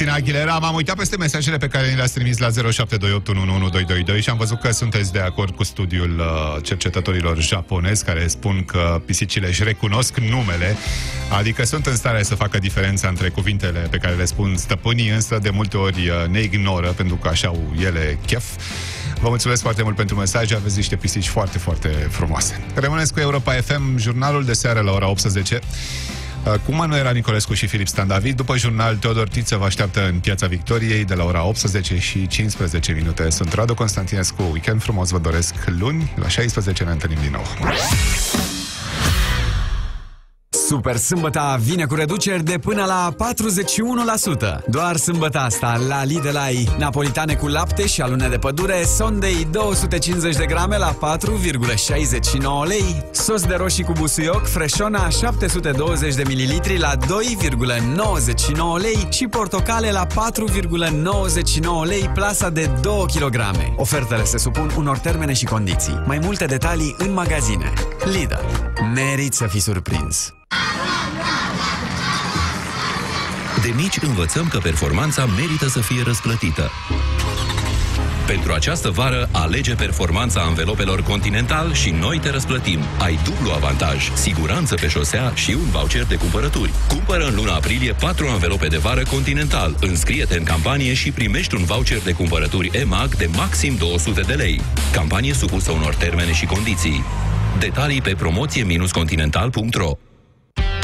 Cristina Aguilera. M-am uitat peste mesajele pe care ni le-ați trimis la 0728111222 și am văzut că sunteți de acord cu studiul uh, cercetătorilor japonezi care spun că pisicile își recunosc numele, adică sunt în stare să facă diferența între cuvintele pe care le spun stăpânii, însă de multe ori uh, ne ignoră pentru că așa au ele chef. Vă mulțumesc foarte mult pentru mesaje, aveți niște pisici foarte, foarte frumoase. Rămâneți cu Europa FM, jurnalul de seară la ora 18. Uh, cu Manuela Nicolescu și Filip Stan David. După jurnal, Teodor Tiță vă așteaptă în Piața Victoriei de la ora 18 și 15 minute. Sunt Radu Constantinescu. Weekend frumos vă doresc luni. La 16 ne întâlnim din nou. Super sâmbăta vine cu reduceri de până la 41%. Doar sâmbăta asta, la Lidl ai napolitane cu lapte și alune de pădure, sondei 250 de grame la 4,69 lei, sos de roșii cu busuioc, freșona 720 de mililitri la 2,99 lei și portocale la 4,99 lei plasa de 2 kg. Ofertele se supun unor termene și condiții. Mai multe detalii în magazine. Lidl. Merit să fii surprins. De mici învățăm că performanța merită să fie răsplătită. Pentru această vară, alege performanța anvelopelor Continental și noi te răsplătim. Ai dublu avantaj, siguranță pe șosea și un voucher de cumpărături. Cumpără în luna aprilie 4 anvelope de vară Continental, înscrie-te în campanie și primești un voucher de cumpărături EMAG de maxim 200 de lei. Campanie supusă unor termene și condiții. Detalii pe promoție-continental.ro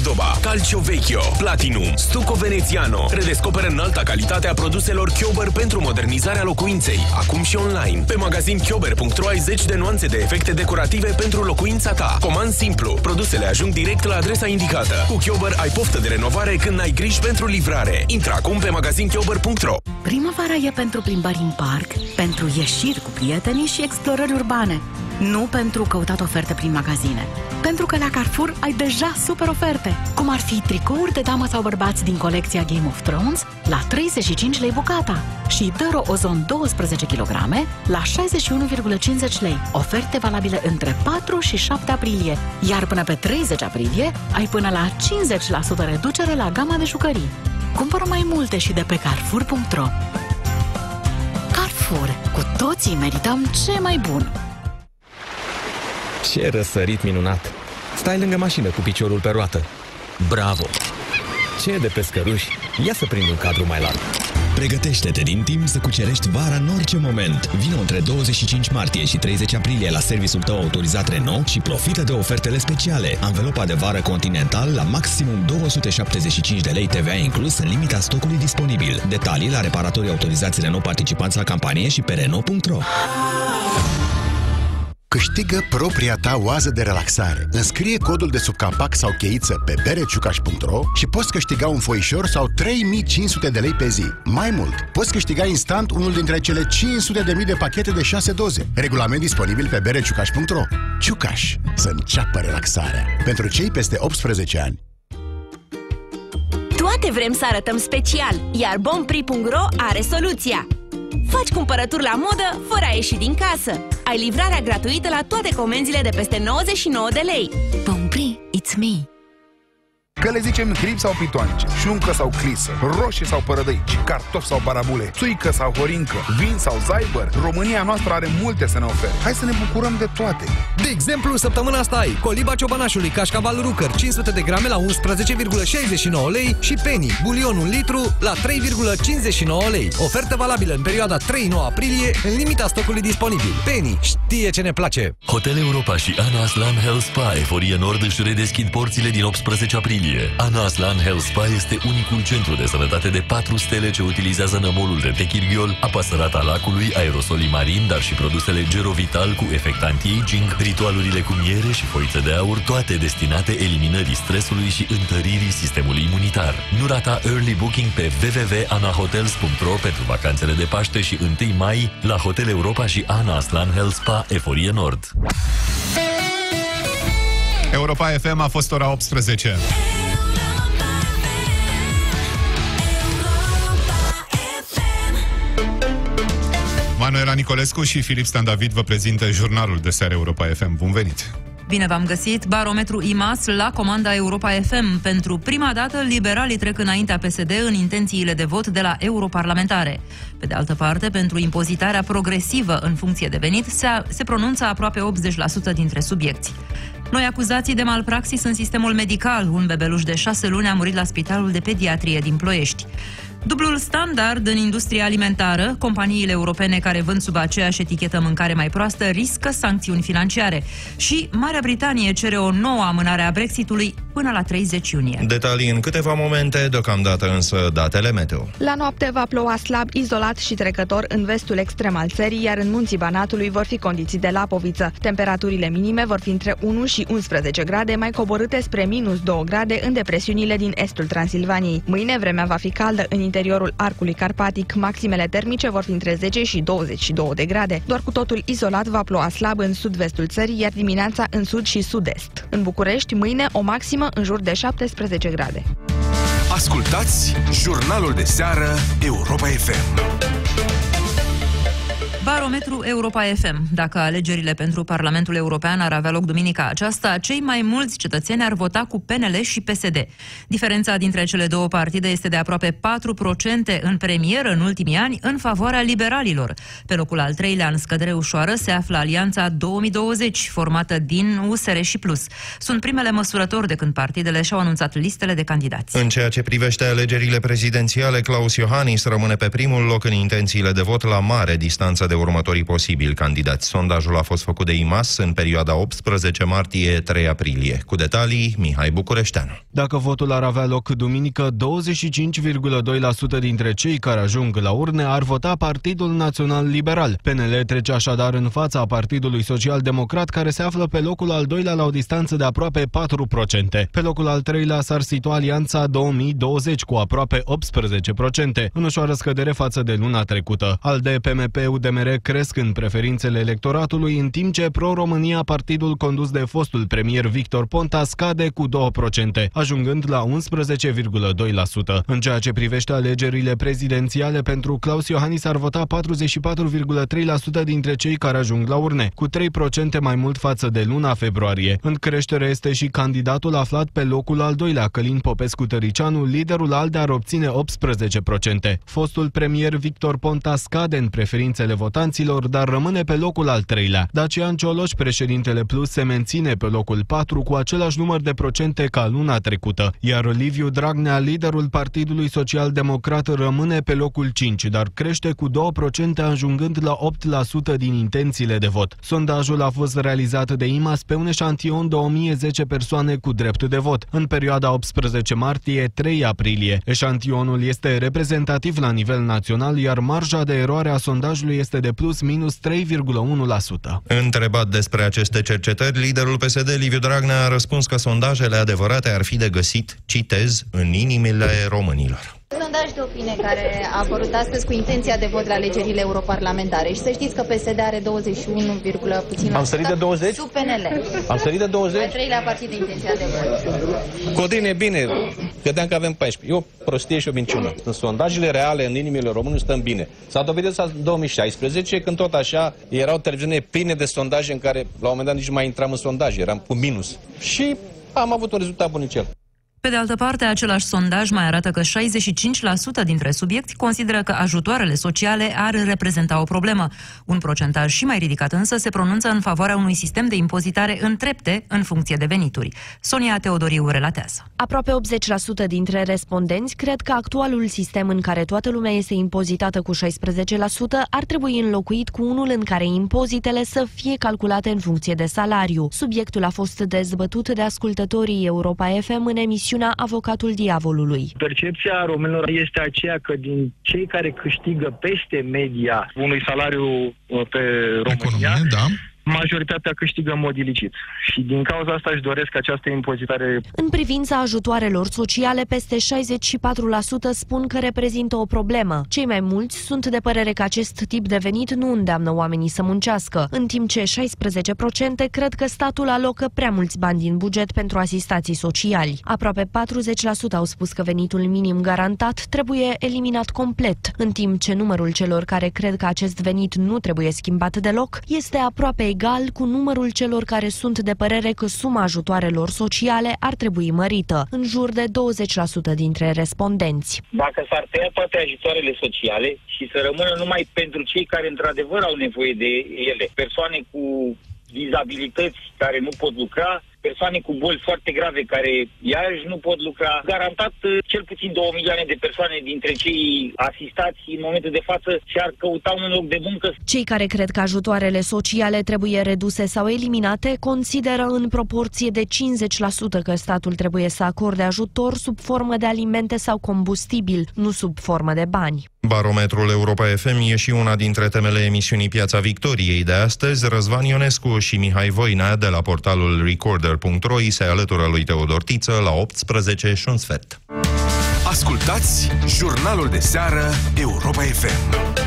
Cordoba, Calcio Vecchio, Platinum, Stuco Veneziano. Redescoperă înalta calitate a produselor Chiober pentru modernizarea locuinței. Acum și online. Pe magazin chiober.ro ai zeci de nuanțe de efecte decorative pentru locuința ta. Comand simplu. Produsele ajung direct la adresa indicată. Cu Chiober ai poftă de renovare când ai griji pentru livrare. Intră acum pe magazin chiober.ro Primăvara e pentru plimbări în parc, pentru ieșiri cu prietenii și explorări urbane. Nu pentru căutat oferte prin magazine. Pentru că la Carrefour ai deja super oferte, cum ar fi tricouri de damă sau bărbați din colecția Game of Thrones la 35 lei bucata și Dero Ozon 12 kg la 61,50 lei. Oferte valabile între 4 și 7 aprilie, iar până pe 30 aprilie ai până la 50% reducere la gama de jucării. Cumpără mai multe și de pe Carrefour.ro Carrefour. Cu toții merităm ce mai bun! Ce răsărit minunat! Stai lângă mașină cu piciorul pe roată. Bravo! Ce de pescăruși! Ia să prind un cadru mai larg. Pregătește-te din timp să cucerești vara în orice moment. Vino între 25 martie și 30 aprilie la serviciul tău autorizat Renault și profită de ofertele speciale. Anvelopa de vară Continental la maximum 275 de lei TVA inclus în limita stocului disponibil. Detalii la reparatorii autorizați Renault participanți la campanie și pe Renault.ro Câștigă propria ta oază de relaxare. Înscrie codul de sub capac sau cheiță pe bereciucaș.ro și poți câștiga un foișor sau 3500 de lei pe zi. Mai mult, poți câștiga instant unul dintre cele 500 de mii de pachete de 6 doze. Regulament disponibil pe bereciucaș.ro Ciucaș. Să înceapă relaxarea. Pentru cei peste 18 ani. Toate vrem să arătăm special, iar bompri.ro are soluția. Faci cumpărături la modă fără a ieși din casă. Ai livrarea gratuită la toate comenzile de peste 99 de lei. Bompri, it's me! Că le zicem hrib sau pitoanice, șuncă sau clisă, roșii sau părădăici, cartofi sau barabule, țuică sau horincă, vin sau zaibăr, România noastră are multe să ne ofere. Hai să ne bucurăm de toate. De exemplu, săptămâna asta ai coliba ciobanașului, cașcaval rucăr, 500 de grame la 11,69 lei și penny, bulion 1 litru la 3,59 lei. Ofertă valabilă în perioada 3-9 aprilie, în limita stocului disponibil. Penny știe ce ne place. Hotel Europa și Anas Lam Health Spa Eforie Nord își redeschid porțile din 18 aprilie terapie. Ana Aslan Health Spa este unicul centru de sănătate de 4 stele ce utilizează nămolul de techirghiol, apa sărată a lacului, aerosolii marini, dar și produsele Gerovital cu efect anti-aging, ritualurile cu miere și foiță de aur, toate destinate eliminării stresului și întăririi sistemului imunitar. Nu rata early booking pe www.anahotels.ro pentru vacanțele de Paște și 1 mai la Hotel Europa și Ana Aslan Health Spa Eforie Nord. Europa FM a fost ora 18. Manuela Nicolescu și Filip Stan David vă prezintă jurnalul de seară Europa FM. Bun venit! Bine v-am găsit! Barometru IMAS la comanda Europa FM. Pentru prima dată, liberalii trec înaintea PSD în intențiile de vot de la europarlamentare. Pe de altă parte, pentru impozitarea progresivă în funcție de venit, se, se pronunță aproape 80% dintre subiecti. Noi acuzații de malpraxis în sistemul medical. Un bebeluș de șase luni a murit la Spitalul de Pediatrie din Ploiești. Dublul standard în industria alimentară, companiile europene care vând sub aceeași etichetă mâncare mai proastă riscă sancțiuni financiare. Și Marea Britanie cere o nouă amânare a Brexitului până la 30 iunie. Detalii în câteva momente, deocamdată însă datele meteo. La noapte va ploua slab, izolat și trecător în vestul extrem al țării, iar în munții Banatului vor fi condiții de lapoviță. Temperaturile minime vor fi între 1 și 11 grade, mai coborâte spre minus 2 grade în depresiunile din estul Transilvaniei. Mâine vremea va fi caldă în interiorul arcului carpatic. Maximele termice vor fi între 10 și 22 de grade. Doar cu totul izolat va ploua slab în sud-vestul țării, iar dimineața în sud și sud-est. În București, mâine o maximă în jur de 17 grade. Ascultați jurnalul de seară Europa FM. Barometru Europa FM. Dacă alegerile pentru Parlamentul European ar avea loc duminica aceasta, cei mai mulți cetățeni ar vota cu PNL și PSD. Diferența dintre cele două partide este de aproape 4% în premieră în ultimii ani în favoarea liberalilor. Pe locul al treilea, în scădere ușoară, se află Alianța 2020, formată din USR și Plus. Sunt primele măsurători de când partidele și-au anunțat listele de candidați. În ceea ce privește alegerile prezidențiale, Claus Iohannis rămâne pe primul loc în intențiile de vot la mare distanță de următorii posibili candidați. Sondajul a fost făcut de IMAS în perioada 18 martie-3 aprilie. Cu detalii, Mihai Bucureșteanu. Dacă votul ar avea loc duminică, 25,2% dintre cei care ajung la urne ar vota Partidul Național Liberal. PNL trece așadar în fața Partidului Social Democrat, care se află pe locul al doilea la o distanță de aproape 4%. Pe locul al treilea s-ar situa Alianța 2020 cu aproape 18%, în ușoară scădere față de luna trecută. Al de PMP UDMR cresc în preferințele electoratului, în timp ce Pro-România, partidul condus de fostul premier Victor Ponta, scade cu 2%, ajungând la 11,2%. În ceea ce privește alegerile prezidențiale pentru Claus Iohannis ar vota 44,3% dintre cei care ajung la urne, cu 3% mai mult față de luna februarie. În creștere este și candidatul aflat pe locul al doilea, Călin Popescu Tăricianu, liderul ALDE ar obține 18%. Fostul premier Victor Ponta scade în preferințele votanților, dar rămâne pe locul al treilea. Dacian Cioloș, președintele Plus, se menține pe locul 4 cu același număr de procente ca luna trecută, iar Liviu Dragnea, liderul Partidului Social Democrat, rămâne pe locul 5, dar crește cu 2% ajungând la 8% din intențiile de vot. Sondajul a fost realizat de IMAS pe un eșantion de 1010 persoane cu drept de vot, în perioada 18 martie-3 aprilie. Eșantionul este reprezentativ la nivel național, iar marja de eroare a sondajului este de plus minus 3,1%. Întrebat despre aceste cercetări, liderul PSD, Liviu Dragnea, a răspuns că sondajele adevărate ar fi de găsit, citez, în inimile românilor. Sondaj de opinie care a apărut astăzi cu intenția de vot la alegerile europarlamentare și să știți că PSD are 21, puțin Am sărit de 20? Sub PNL. Am sărit de 20? Al treilea partid de intenția de vot. Codin e bine, credeam că avem 14. E o prostie și o minciună. În sondajele reale, în inimile românilor, stăm bine. S-a dovedit asta în 2016, când tot așa erau televiziune pline de sondaje în care, la un moment dat, nici nu mai intram în sondaje, eram cu minus. Și am avut un rezultat bunicel. Pe de altă parte, același sondaj mai arată că 65% dintre subiecti consideră că ajutoarele sociale ar reprezenta o problemă. Un procentaj și mai ridicat însă se pronunță în favoarea unui sistem de impozitare în trepte în funcție de venituri. Sonia Teodoriu relatează. Aproape 80% dintre respondenți cred că actualul sistem în care toată lumea este impozitată cu 16% ar trebui înlocuit cu unul în care impozitele să fie calculate în funcție de salariu. Subiectul a fost dezbătut de ascultătorii Europa FM în emisiune emisiunea Avocatul Diavolului. Percepția românilor este aceea că din cei care câștigă peste media unui salariu uh, pe România, Economie, da. Majoritatea câștigă în mod ilicit. Și din cauza asta își doresc această impozitare. În privința ajutoarelor sociale, peste 64% spun că reprezintă o problemă. Cei mai mulți sunt de părere că acest tip de venit nu îndeamnă oamenii să muncească, în timp ce 16% cred că statul alocă prea mulți bani din buget pentru asistații sociali. Aproape 40% au spus că venitul minim garantat trebuie eliminat complet, în timp ce numărul celor care cred că acest venit nu trebuie schimbat deloc este aproape egal cu numărul celor care sunt de părere că suma ajutoarelor sociale ar trebui mărită, în jur de 20% dintre respondenți. Dacă s-ar tăia toate ajutoarele sociale și să rămână numai pentru cei care într-adevăr au nevoie de ele, persoane cu dizabilități care nu pot lucra, persoane cu boli foarte grave care iarăși nu pot lucra. Garantat uh, cel puțin 2 milioane de persoane dintre cei asistați în momentul de față și-ar căuta un loc de muncă. Cei care cred că ajutoarele sociale trebuie reduse sau eliminate consideră în proporție de 50% că statul trebuie să acorde ajutor sub formă de alimente sau combustibil, nu sub formă de bani. Barometrul Europa FM e și una dintre temele emisiunii Piața Victoriei de astăzi. Răzvan Ionescu și Mihai Voina de la portalul Recorder.ro îi se alătură lui Teodor Tiță la 18 și un sfert. Ascultați jurnalul de seară Europa FM.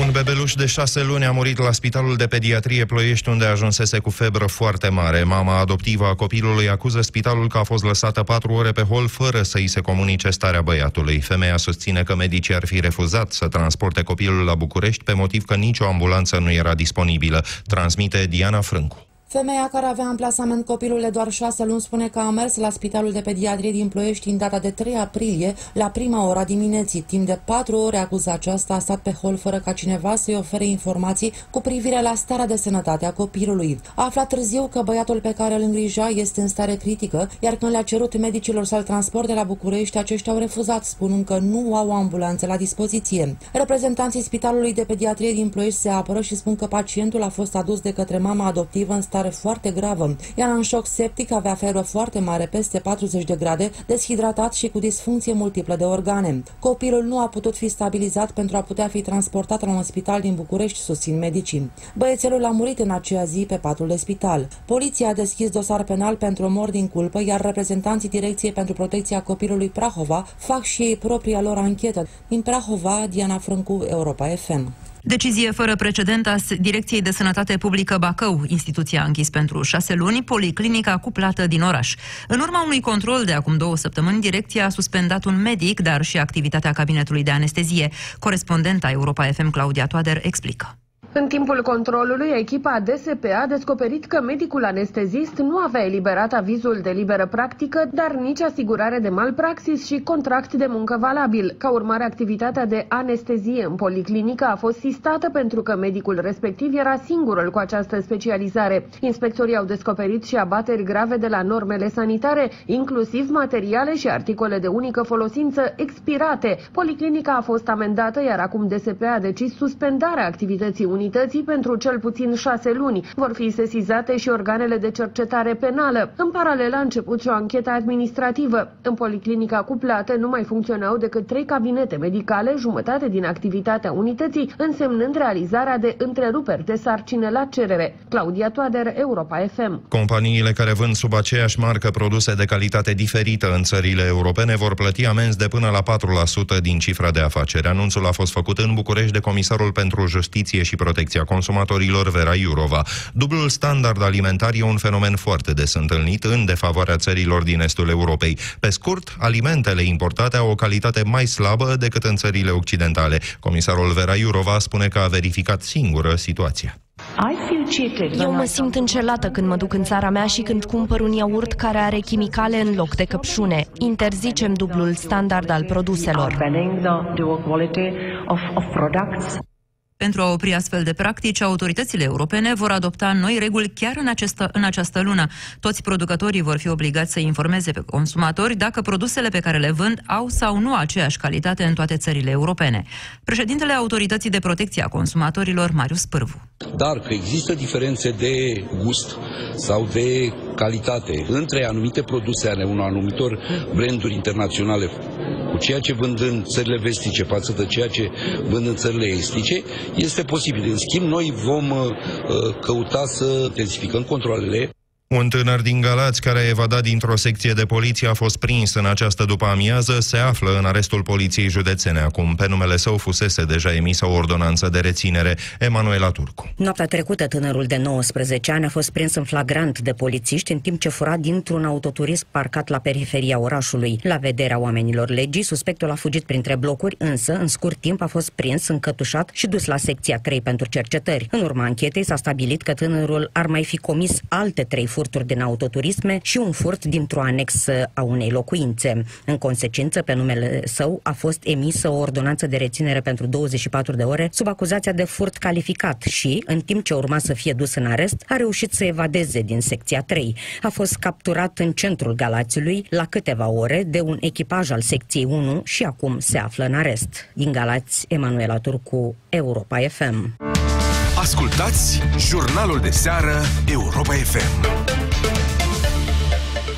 Un bebeluș de șase luni a murit la Spitalul de Pediatrie Ploiești, unde ajunsese cu febră foarte mare. Mama adoptivă a copilului acuză spitalul că a fost lăsată patru ore pe hol fără să îi se comunice starea băiatului. Femeia susține că medicii ar fi refuzat să transporte copilul la București pe motiv că nicio ambulanță nu era disponibilă. Transmite Diana Frâncu. Femeia care avea în plasament copilul de doar șase luni spune că a mers la Spitalul de Pediatrie din Ploiești în data de 3 aprilie, la prima ora dimineții. Timp de patru ore acuză aceasta a stat pe hol fără ca cineva să-i ofere informații cu privire la starea de sănătate a copilului. A aflat târziu că băiatul pe care îl îngrija este în stare critică, iar când le-a cerut medicilor să-l transporte la București, aceștia au refuzat, spunând că nu au ambulanțe la dispoziție. Reprezentanții Spitalului de Pediatrie din Ploiești se apără și spun că pacientul a fost adus de către mama adoptivă în stare stare foarte gravă. Era în șoc septic, avea febră foarte mare, peste 40 de grade, deshidratat și cu disfuncție multiplă de organe. Copilul nu a putut fi stabilizat pentru a putea fi transportat la un spital din București, susțin medicii. Băiețelul a murit în aceea zi pe patul de spital. Poliția a deschis dosar penal pentru omor din culpă, iar reprezentanții Direcției pentru Protecția Copilului Prahova fac și ei propria lor anchetă. Din Prahova, Diana Frâncu, Europa FM. Decizie fără precedent a Direcției de Sănătate Publică Bacău. Instituția a închis pentru șase luni policlinica cuplată din oraș. În urma unui control de acum două săptămâni, direcția a suspendat un medic, dar și activitatea cabinetului de anestezie. Corespondenta Europa FM Claudia Toader explică. În timpul controlului, echipa DSP a descoperit că medicul anestezist nu avea eliberat avizul de liberă practică, dar nici asigurare de malpraxis și contract de muncă valabil. Ca urmare, activitatea de anestezie în policlinică a fost sistată pentru că medicul respectiv era singurul cu această specializare. Inspectorii au descoperit și abateri grave de la normele sanitare, inclusiv materiale și articole de unică folosință expirate. Policlinica a fost amendată, iar acum DSP a decis suspendarea activității unității pentru cel puțin șase luni. Vor fi sesizate și organele de cercetare penală. În paralel a început și o anchetă administrativă. În policlinica cuplată nu mai funcționau decât trei cabinete medicale, jumătate din activitatea unității, însemnând realizarea de întreruperi de sarcine la cerere. Claudia Toader, Europa FM. Companiile care vând sub aceeași marcă produse de calitate diferită în țările europene vor plăti amenzi de până la 4% din cifra de afaceri. Anunțul a fost făcut în București de Comisarul pentru Justiție și Protecția Consumatorilor Vera Iurova. Dublul standard alimentar e un fenomen foarte des întâlnit în defavoarea țărilor din estul Europei. Pe scurt, alimentele importate au o calitate mai slabă decât în țările occidentale. Comisarul Vera Iurova spune că a verificat singură situația. Eu mă simt încelată când mă duc în țara mea și când cumpăr un iaurt care are chimicale în loc de căpșune. Interzicem dublul standard al produselor. Pentru a opri astfel de practici, autoritățile europene vor adopta noi reguli chiar în, această, în această lună. Toți producătorii vor fi obligați să informeze pe consumatori dacă produsele pe care le vând au sau nu aceeași calitate în toate țările europene. Președintele Autorității de Protecție a Consumatorilor, Marius Pârvu. Dar că există diferențe de gust sau de calitate între anumite produse ale unor anumitor branduri internaționale cu ceea ce vând în țările vestice față de ceea ce vând în țările estice, este posibil. În schimb, noi vom uh, căuta să intensificăm controlele un tânăr din Galați care a evadat dintr-o secție de poliție a fost prins în această după-amiază, se află în arestul poliției județene acum. Pe numele său fusese deja emisă o ordonanță de reținere. Emanuela Turcu. Noaptea trecută, tânărul de 19 ani a fost prins în flagrant de polițiști în timp ce fura dintr-un autoturism parcat la periferia orașului. La vederea oamenilor legii, suspectul a fugit printre blocuri, însă, în scurt timp, a fost prins, încătușat și dus la secția 3 pentru cercetări. În urma anchetei s-a stabilit că tânărul ar mai fi comis alte trei furturi din autoturisme și un furt dintr-o anexă a unei locuințe. În consecință, pe numele său a fost emisă o ordonanță de reținere pentru 24 de ore sub acuzația de furt calificat și, în timp ce urma să fie dus în arest, a reușit să evadeze din secția 3. A fost capturat în centrul Galațiului la câteva ore de un echipaj al secției 1 și acum se află în arest. Din Galați, Emanuela Turcu, Europa FM. Ascultați jurnalul de seară Europa FM.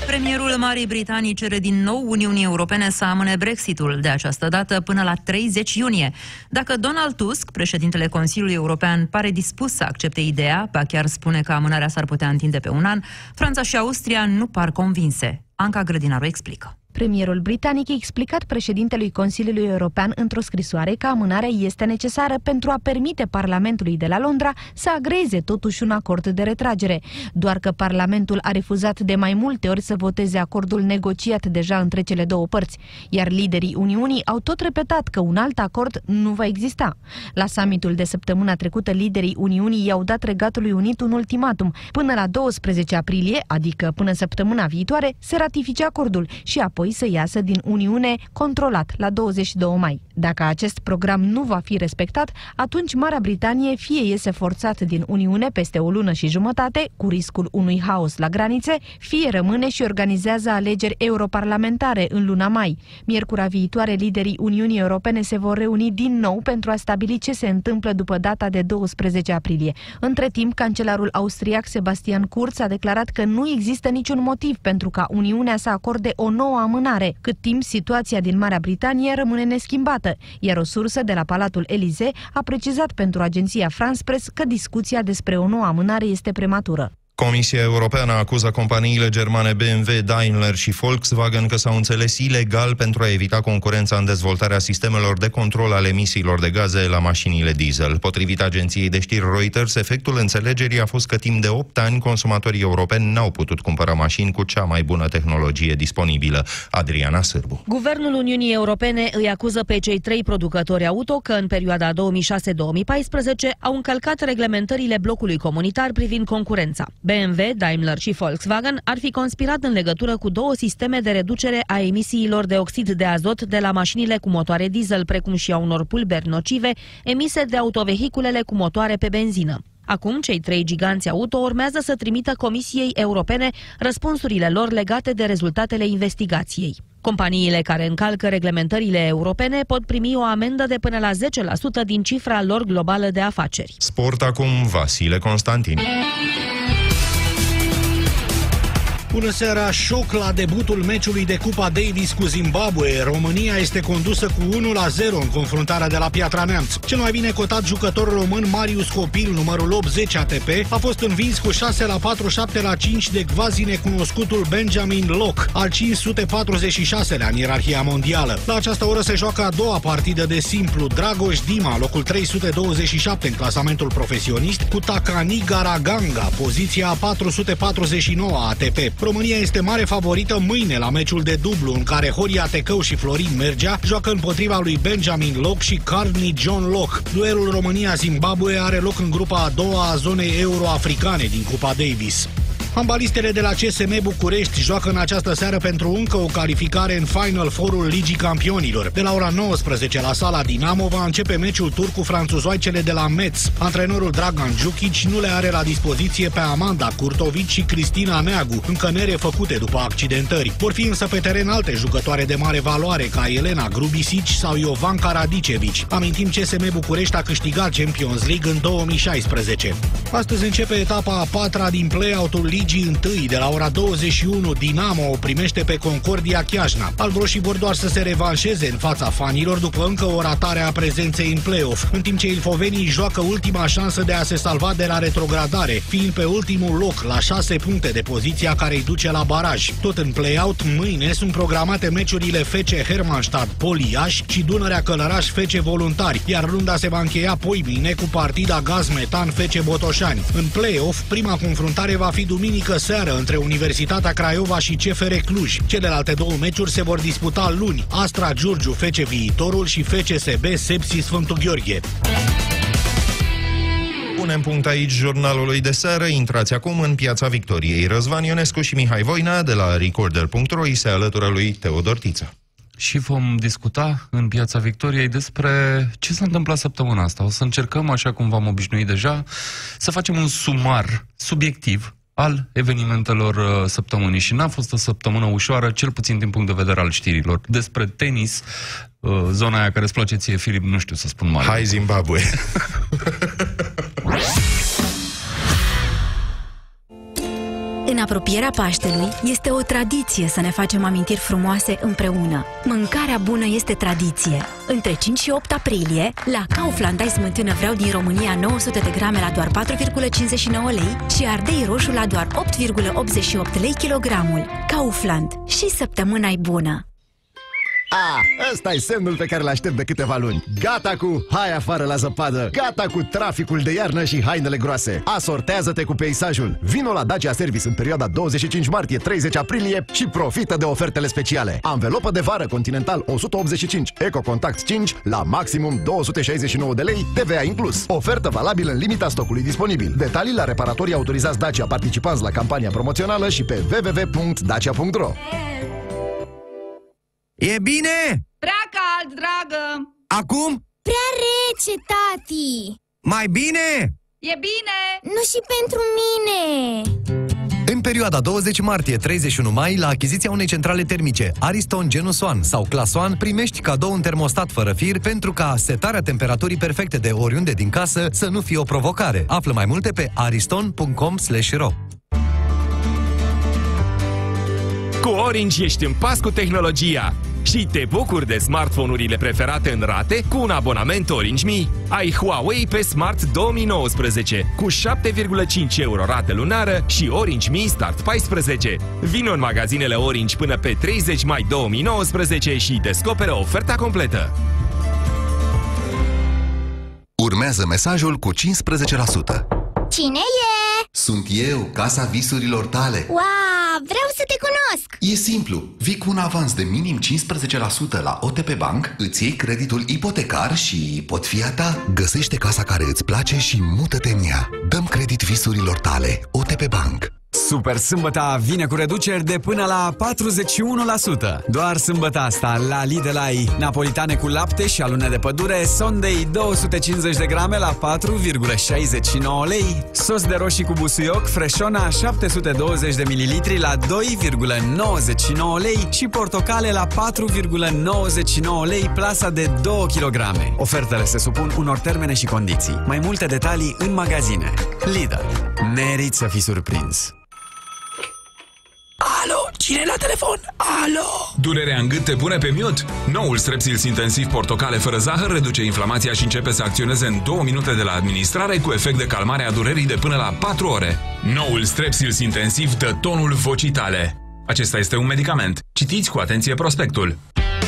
Premierul Marii Britanii cere din nou Uniunii Europene să amâne Brexitul, de această dată până la 30 iunie. Dacă Donald Tusk, președintele Consiliului European, pare dispus să accepte ideea, ba chiar spune că amânarea s-ar putea întinde pe un an, Franța și Austria nu par convinse. Anca Grădinaru explică. Premierul britanic a explicat președintelui Consiliului European într-o scrisoare că amânarea este necesară pentru a permite Parlamentului de la Londra să agreze totuși un acord de retragere, doar că Parlamentul a refuzat de mai multe ori să voteze acordul negociat deja între cele două părți, iar liderii Uniunii au tot repetat că un alt acord nu va exista. La summitul de săptămâna trecută, liderii Uniunii i-au dat Regatului Unit un ultimatum. Până la 12 aprilie, adică până săptămâna viitoare, se ratifice acordul și apoi apoi să iasă din Uniune controlat la 22 mai. Dacă acest program nu va fi respectat, atunci Marea Britanie fie iese forțat din Uniune peste o lună și jumătate, cu riscul unui haos la granițe, fie rămâne și organizează alegeri europarlamentare în luna mai. Miercura viitoare, liderii Uniunii Europene se vor reuni din nou pentru a stabili ce se întâmplă după data de 12 aprilie. Între timp, cancelarul austriac Sebastian Kurz a declarat că nu există niciun motiv pentru ca Uniunea să acorde o nouă amânare, cât timp situația din Marea Britanie rămâne neschimbată, iar o sursă de la Palatul Elize a precizat pentru agenția France Press că discuția despre o nouă amânare este prematură. Comisia Europeană acuză companiile germane BMW, Daimler și Volkswagen că s-au înțeles ilegal pentru a evita concurența în dezvoltarea sistemelor de control al emisiilor de gaze la mașinile diesel. Potrivit agenției de știri Reuters, efectul înțelegerii a fost că timp de 8 ani consumatorii europeni n-au putut cumpăra mașini cu cea mai bună tehnologie disponibilă. Adriana Sârbu. Guvernul Uniunii Europene îi acuză pe cei trei producători auto că în perioada 2006-2014 au încălcat reglementările blocului comunitar privind concurența. BMW, Daimler și Volkswagen ar fi conspirat în legătură cu două sisteme de reducere a emisiilor de oxid de azot de la mașinile cu motoare diesel, precum și a unor pulberi nocive emise de autovehiculele cu motoare pe benzină. Acum, cei trei giganți auto urmează să trimită Comisiei Europene răspunsurile lor legate de rezultatele investigației. Companiile care încalcă reglementările europene pot primi o amendă de până la 10% din cifra lor globală de afaceri. Sport acum Vasile Constantin. Bună seara! Șoc la debutul meciului de Cupa Davis cu Zimbabwe. România este condusă cu 1 la 0 în confruntarea de la Piatra Neamț. Cel mai bine cotat jucător român Marius Copil, numărul 80 ATP, a fost învins cu 6 la 4, 7 la 5 de quasi necunoscutul Benjamin Locke, al 546-lea în ierarhia mondială. La această oră se joacă a doua partidă de simplu. Dragoș Dima, locul 327 în clasamentul profesionist, cu Takani Garaganga, poziția 449 ATP. România este mare favorită mâine la meciul de dublu în care Horia Tecău și Florin Mergea joacă împotriva lui Benjamin Locke și Carney John Locke. Duelul România-Zimbabwe are loc în grupa a doua a zonei euroafricane din Cupa Davis. Ambalistele de la CSM București joacă în această seară pentru încă o calificare în Final Four-ul Ligii Campionilor. De la ora 19 la sala Dinamo va începe meciul tur cu franțuzoaicele de la Metz. Antrenorul Dragan Djukic nu le are la dispoziție pe Amanda Curtovic și Cristina Neagu, încă nerefăcute după accidentări. Vor fi însă pe teren alte jucătoare de mare valoare ca Elena Grubisic sau Iovan Karadicevic. Amintim CSM București a câștigat Champions League în 2016. Astăzi începe etapa a patra din play-out-ul Ligii 1 de la ora 21 Dinamo o primește pe Concordia Chiajna. Albroșii vor doar să se revanșeze în fața fanilor după încă o ratare a prezenței în play-off, în timp ce ilfovenii joacă ultima șansă de a se salva de la retrogradare, fiind pe ultimul loc la 6 puncte de poziția care îi duce la baraj. Tot în play-out, mâine sunt programate meciurile FC Hermannstadt Poliaș și Dunărea Călăraș FC Voluntari, iar runda se va încheia poi mine cu partida Gaz Metan FC Botoșani. În play-off, prima confruntare va fi duminică seară între Universitatea Craiova și CFR Cluj. Celelalte două meciuri se vor disputa luni, Astra Giurgiu FC Viitorul și FCSB Sepsi Sfântul Gheorghe. Punem punct aici jurnalului de seară. Intrați acum în Piața Victoriei. Răzvan Ionescu și Mihai Voina de la Recorder.ro îi se alătură lui Teodor Tiță. Și vom discuta în Piața Victoriei despre ce s-a întâmplat săptămâna asta. O să încercăm, așa cum v-am obișnuit deja, să facem un sumar subiectiv al evenimentelor uh, săptămânii și n-a fost o săptămână ușoară, cel puțin din punct de vedere al știrilor. Despre tenis, uh, zona aia care îți place ție, Filip, nu știu să spun mai. Hai Zimbabwe! apropierea Paștelui este o tradiție să ne facem amintiri frumoase împreună. Mâncarea bună este tradiție. Între 5 și 8 aprilie, la Kaufland ai smântână vreau din România 900 de grame la doar 4,59 lei și ardei roșu la doar 8,88 lei kilogramul. Kaufland. Și săptămâna e bună! A, ăsta e semnul pe care l-aștept de câteva luni. Gata cu hai afară la zăpadă, gata cu traficul de iarnă și hainele groase. Asortează-te cu peisajul. Vino la Dacia Service în perioada 25 martie-30 aprilie și profită de ofertele speciale. Anvelopă de vară Continental 185, Eco Contact 5 la maximum 269 de lei, TVA inclus. Ofertă valabilă în limita stocului disponibil. Detalii la reparatorii autorizați Dacia participanți la campania promoțională și pe www.dacia.ro. E bine? Prea cald, dragă! Acum? Prea rece, tati! Mai bine? E bine! Nu și pentru mine! În perioada 20 martie-31 mai, la achiziția unei centrale termice Ariston Genus One sau Class One, primești cadou un termostat fără fir pentru ca setarea temperaturii perfecte de oriunde din casă să nu fie o provocare. Află mai multe pe ariston.com/ro. Cu Orange ești în pas cu tehnologia și te bucuri de smartphone-urile preferate în rate cu un abonament Orange Mi. Ai Huawei pe Smart 2019 cu 7,5 euro rată lunară și Orange Mi Start 14. Vino în magazinele Orange până pe 30 mai 2019 și descoperă oferta completă. Urmează mesajul cu 15%. Cine e? Sunt eu, casa visurilor tale. Wow, vreau să te cunosc! E simplu. Vii cu un avans de minim 15% la OTP Bank, îți iei creditul ipotecar și pot fi a ta. Găsește casa care îți place și mută-te în ea. Dăm credit visurilor tale. OTP Bank. Super sâmbăta vine cu reduceri de până la 41%. Doar sâmbătă asta la Lidl ai napolitane cu lapte și alune de pădure, Sunday 250 de grame la 4,69 lei, sos de roșii cu busuioc Freșona 720 de mililitri la 2,99 lei și portocale la 4,99 lei plasa de 2 kg. Ofertele se supun unor termene și condiții. Mai multe detalii în magazine. Lidl. Merit să fii surprins. Alo, cine e la telefon? Alo! Durerea în gât te pune pe mute? Noul Strepsils Intensiv Portocale fără zahăr reduce inflamația și începe să acționeze în 2 minute de la administrare cu efect de calmare a durerii de până la 4 ore. Noul Strepsils Intensiv dă tonul vocii tale. Acesta este un medicament. Citiți cu atenție prospectul.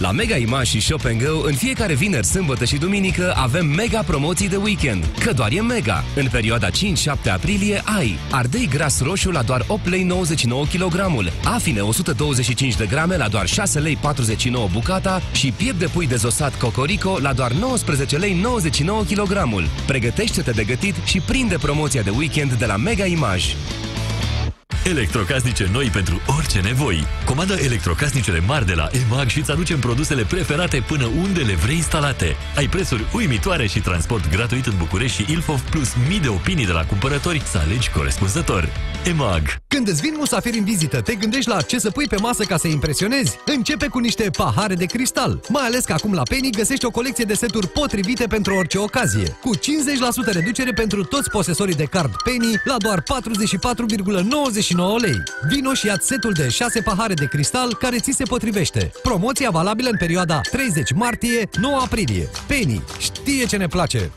La Mega Image și Shop Go, în fiecare vineri, sâmbătă și duminică avem mega promoții de weekend. Că doar e mega! În perioada 5-7 aprilie ai ardei gras roșu la doar 8 lei 99 kg, afine 125 de grame la doar 6 lei 49 bucata și piept de pui dezosat Cocorico la doar 19 lei 99 kg. Pregătește-te de gătit și prinde promoția de weekend de la Mega Image. Electrocasnice noi pentru orice nevoi. Comandă electrocasnicele mari de la EMAG și îți aducem produsele preferate până unde le vrei instalate. Ai prețuri uimitoare și transport gratuit în București și Ilfov, plus mii de opinii de la cumpărători să alegi corespunzător. EMAG. Când îți vin musafiri în vizită, te gândești la ce să pui pe masă ca să impresionezi? Începe cu niște pahare de cristal. Mai ales că acum la Penny găsești o colecție de seturi potrivite pentru orice ocazie. Cu 50% reducere pentru toți posesorii de card Penny la doar 44,99 lei. Vino și ia setul de 6 pahare de cristal care ți se potrivește. Promoția valabilă în perioada 30 martie-9 aprilie. Penny știe ce ne place!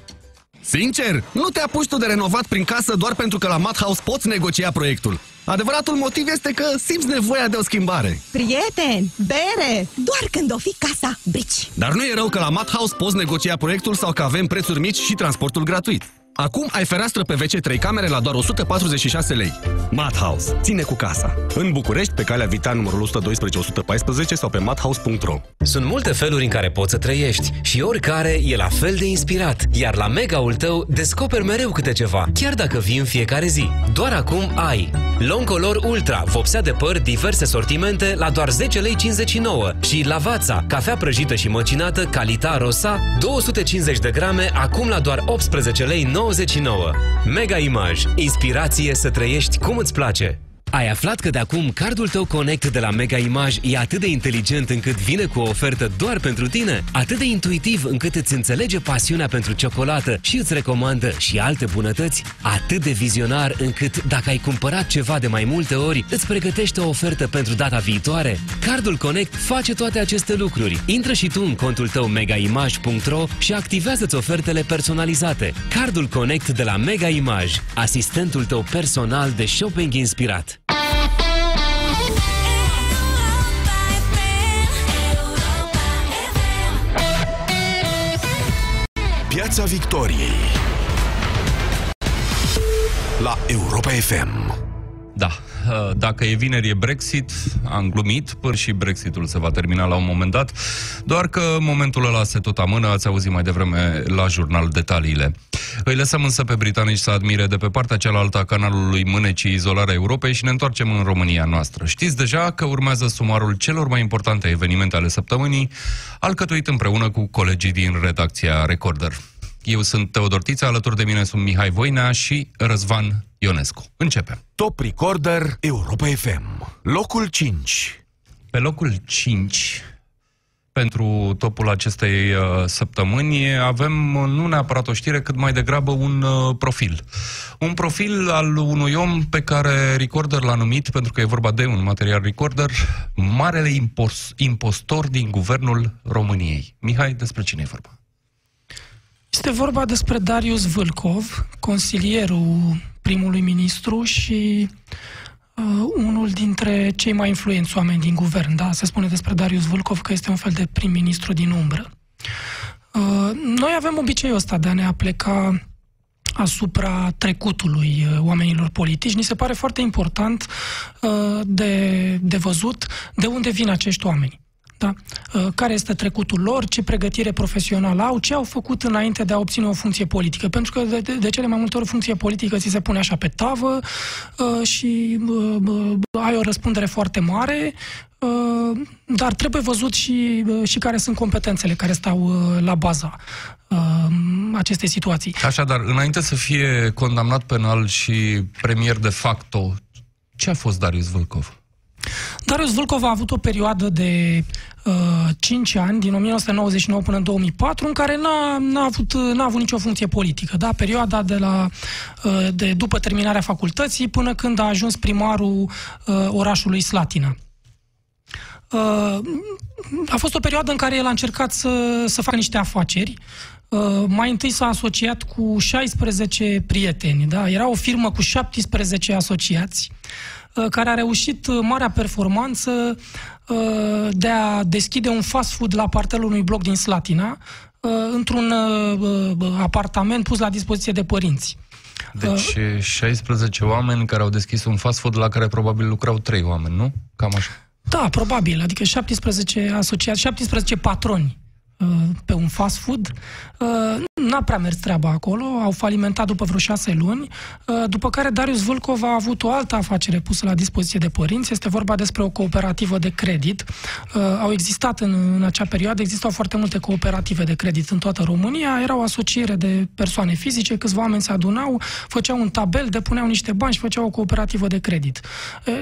Sincer, nu te apuci tu de renovat prin casă doar pentru că la Madhouse poți negocia proiectul. Adevăratul motiv este că simți nevoia de o schimbare. Prieten, bere, doar când o fi casa brici. Dar nu e rău că la Madhouse poți negocia proiectul sau că avem prețuri mici și transportul gratuit. Acum ai fereastră PVC 3 camere la doar 146 lei. Madhouse. Ține cu casa. În București, pe calea Vitan numărul 112-114 sau pe madhouse.ro Sunt multe feluri în care poți să trăiești și oricare e la fel de inspirat. Iar la Mega-ul tău descoperi mereu câte ceva, chiar dacă vii în fiecare zi. Doar acum ai Long Color Ultra, vopsea de păr, diverse sortimente la doar 10 lei 59 și Lavazza, cafea prăjită și măcinată, calita rosa, 250 de grame, acum la doar 18 lei 99. Mega Image. Inspirație să trăiești cum îți place. Ai aflat că de acum cardul tău Connect de la Mega Image e atât de inteligent încât vine cu o ofertă doar pentru tine? Atât de intuitiv încât îți înțelege pasiunea pentru ciocolată și îți recomandă și alte bunătăți? Atât de vizionar încât dacă ai cumpărat ceva de mai multe ori, îți pregătește o ofertă pentru data viitoare? Cardul Connect face toate aceste lucruri. Intră și tu în contul tău megaimage.ro și activează-ți ofertele personalizate. Cardul Connect de la Mega Image, asistentul tău personal de shopping inspirat. Piața Victoriei. La Europa FM Da, dacă e vineri e Brexit, am glumit, păr și Brexitul se va termina la un moment dat, doar că momentul ăla se tot amână, ați auzit mai devreme la jurnal detaliile. Îi lăsăm însă pe britanici să admire de pe partea cealaltă a canalului Mânecii Izolarea Europei și ne întoarcem în România noastră. Știți deja că urmează sumarul celor mai importante evenimente ale săptămânii, alcătuit împreună cu colegii din redacția Recorder. Eu sunt Teodor Tița, alături de mine sunt Mihai Voinea și Răzvan Ionescu. Începem. Top Recorder Europa FM Locul 5 Pe locul 5 pentru topul acestei uh, săptămâni avem uh, nu neapărat o știre, cât mai degrabă un uh, profil. Un profil al unui om pe care Recorder l-a numit, pentru că e vorba de un material Recorder, marele impos- impostor din guvernul României. Mihai, despre cine e vorba? Este vorba despre Darius Vâlcov, consilierul primului ministru și uh, unul dintre cei mai influenți oameni din guvern. Da, se spune despre Darius Vâlcov că este un fel de prim-ministru din umbră. Uh, noi avem obiceiul ăsta de a ne apleca asupra trecutului uh, oamenilor politici. Ni se pare foarte important uh, de, de văzut de unde vin acești oameni. Da? Uh, care este trecutul lor, ce pregătire profesională au, ce au făcut înainte de a obține o funcție politică. Pentru că de, de cele mai multe ori funcție politică ți se pune așa pe tavă uh, și uh, ai o răspundere foarte mare, dar trebuie văzut și, și care sunt competențele care stau la baza acestei situații. Așadar, înainte să fie condamnat penal și premier de facto, ce a fost Darius Vâlcov? Darius Vâlcov a avut o perioadă de uh, 5 ani, din 1999 până în 2004, în care n-a, n-a, avut, n-a avut nicio funcție politică. Da? Perioada de, la, uh, de după terminarea facultății până când a ajuns primarul uh, orașului Slatina. Uh, a fost o perioadă în care el a încercat să, să facă niște afaceri. Uh, mai întâi s-a asociat cu 16 prieteni. Da? Era o firmă cu 17 asociați uh, care a reușit marea performanță de a deschide un fast food la partelul unui bloc din Slatina într-un apartament pus la dispoziție de părinți. Deci 16 oameni care au deschis un fast food la care probabil lucrau 3 oameni, nu? Cam așa. Da, probabil. Adică 17 asociați, 17 patroni uh, pe un fast food. Uh, n-a prea mers treaba acolo, au falimentat după vreo șase luni, uh, după care Darius Vâlcov a avut o altă afacere pusă la dispoziție de părinți, este vorba despre o cooperativă de credit. Au existat în, în acea perioadă, existau foarte multe cooperative de credit în toată România, era o asociere de persoane fizice, câțiva oameni se adunau, făceau un tabel, depuneau niște bani și făceau o cooperativă de credit.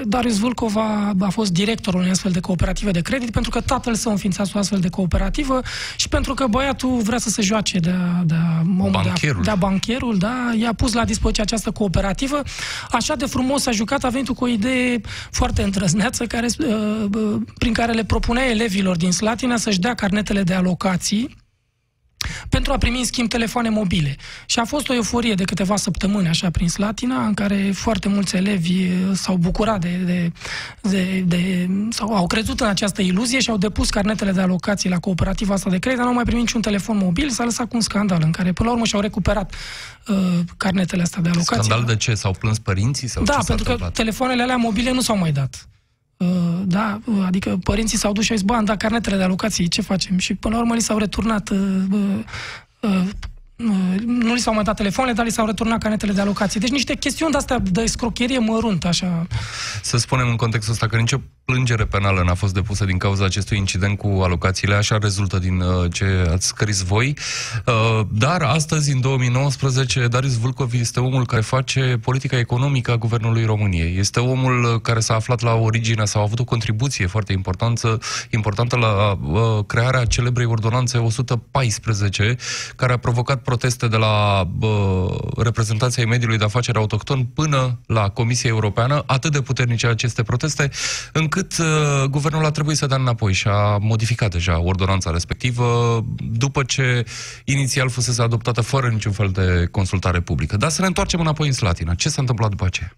Darius Vâlcov a, a fost directorul unei astfel de cooperative de credit pentru că tatăl său înființase o astfel de cooperativă și pentru că băiatul vrea să se joace de a, de a, bancherul. De a, de a bancherul, da, i-a pus la dispoziție această cooperativă. Așa de frumos a jucat, a venit cu o idee foarte întrăzneață care, uh, prin care le propunea elevilor din Slatina să-și dea carnetele de alocații pentru a primi în schimb telefoane mobile. Și a fost o euforie de câteva săptămâni așa prin Slatina, în care foarte mulți elevi uh, s-au bucurat de, de, de, de sau au crezut în această iluzie și au depus carnetele de alocații la cooperativa asta de credit, dar nu au mai primit niciun telefon mobil, s-a lăsat cu un scandal în care până la urmă și-au recuperat uh, carnetele astea de alocații. Scandal de ce? S-au plâns părinții? Sau da, ce pentru că întâmplat? telefoanele alea mobile nu s-au mai dat. Uh, da, uh, adică părinții s-au dus și au zis, bă, am dat carnetele de alocații, ce facem? Și până la urmă li s-au returnat uh, nu li s-au mai dat telefoanele, dar li s-au returnat canetele de alocație. Deci niște chestiuni de-astea de scrocherie mărunt, așa. Să spunem în contextul ăsta că nicio plângere penală n-a fost depusă din cauza acestui incident cu alocațiile, așa rezultă din uh, ce ați scris voi. Uh, dar astăzi, în 2019, Darius Vâlcov este omul care face politica economică a Guvernului României. Este omul uh, care s-a aflat la origine sau a avut o contribuție foarte importantă, importantă la crearea celebrei ordonanțe 114, care a provocat proteste de la reprezentanții ai mediului de afaceri autohton până la Comisia Europeană, atât de puternice aceste proteste, încât încât uh, guvernul a trebuit să dea înapoi și a modificat deja ordonanța respectivă după ce inițial fusese adoptată fără niciun fel de consultare publică. Dar să ne întoarcem înapoi în Slatina. Ce s-a întâmplat după aceea?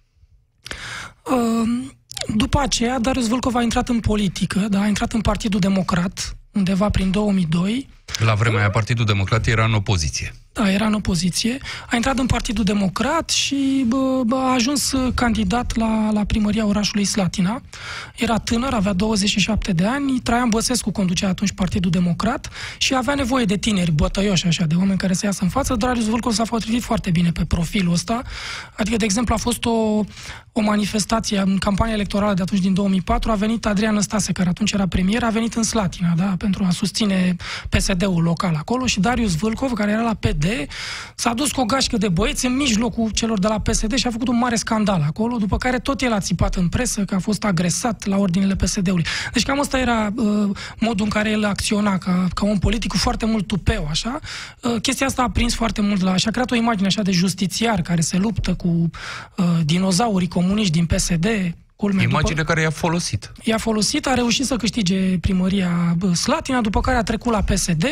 Uh, după aceea, Darius Vâlcov a intrat în politică, da? a intrat în Partidul Democrat, undeva prin 2002. La vremea aia, Partidul Democrat era în opoziție. Da, era în opoziție. A intrat în Partidul Democrat și bă, bă, a ajuns candidat la, la primăria orașului Slatina. Era tânăr, avea 27 de ani. Traian Băsescu conducea atunci Partidul Democrat și avea nevoie de tineri bătăioși, așa, de oameni care să iasă în față. Darius Vâlcov s-a potrivit foarte bine pe profilul ăsta. Adică, de exemplu, a fost o, o manifestație în campania electorală de atunci, din 2004. A venit Adrian Năstase, care atunci era premier, a venit în Slatina, da, pentru a susține PSD-ul local acolo și Darius Vâlcov, care era la PD, s-a dus cu o gașcă de băieți în mijlocul celor de la PSD și a făcut un mare scandal acolo, după care tot el a țipat în presă că a fost agresat la ordinele PSD-ului. Deci cam asta era uh, modul în care el acționa ca, ca un politic cu foarte mult tupeu, așa. Uh, chestia asta a prins foarte mult la... și a creat o imagine așa de justițiar care se luptă cu uh, dinozaurii comuniști din PSD, Culme, Imagine după, care i-a folosit. I-a folosit, a reușit să câștige primăria Slatina, după care a trecut la PSD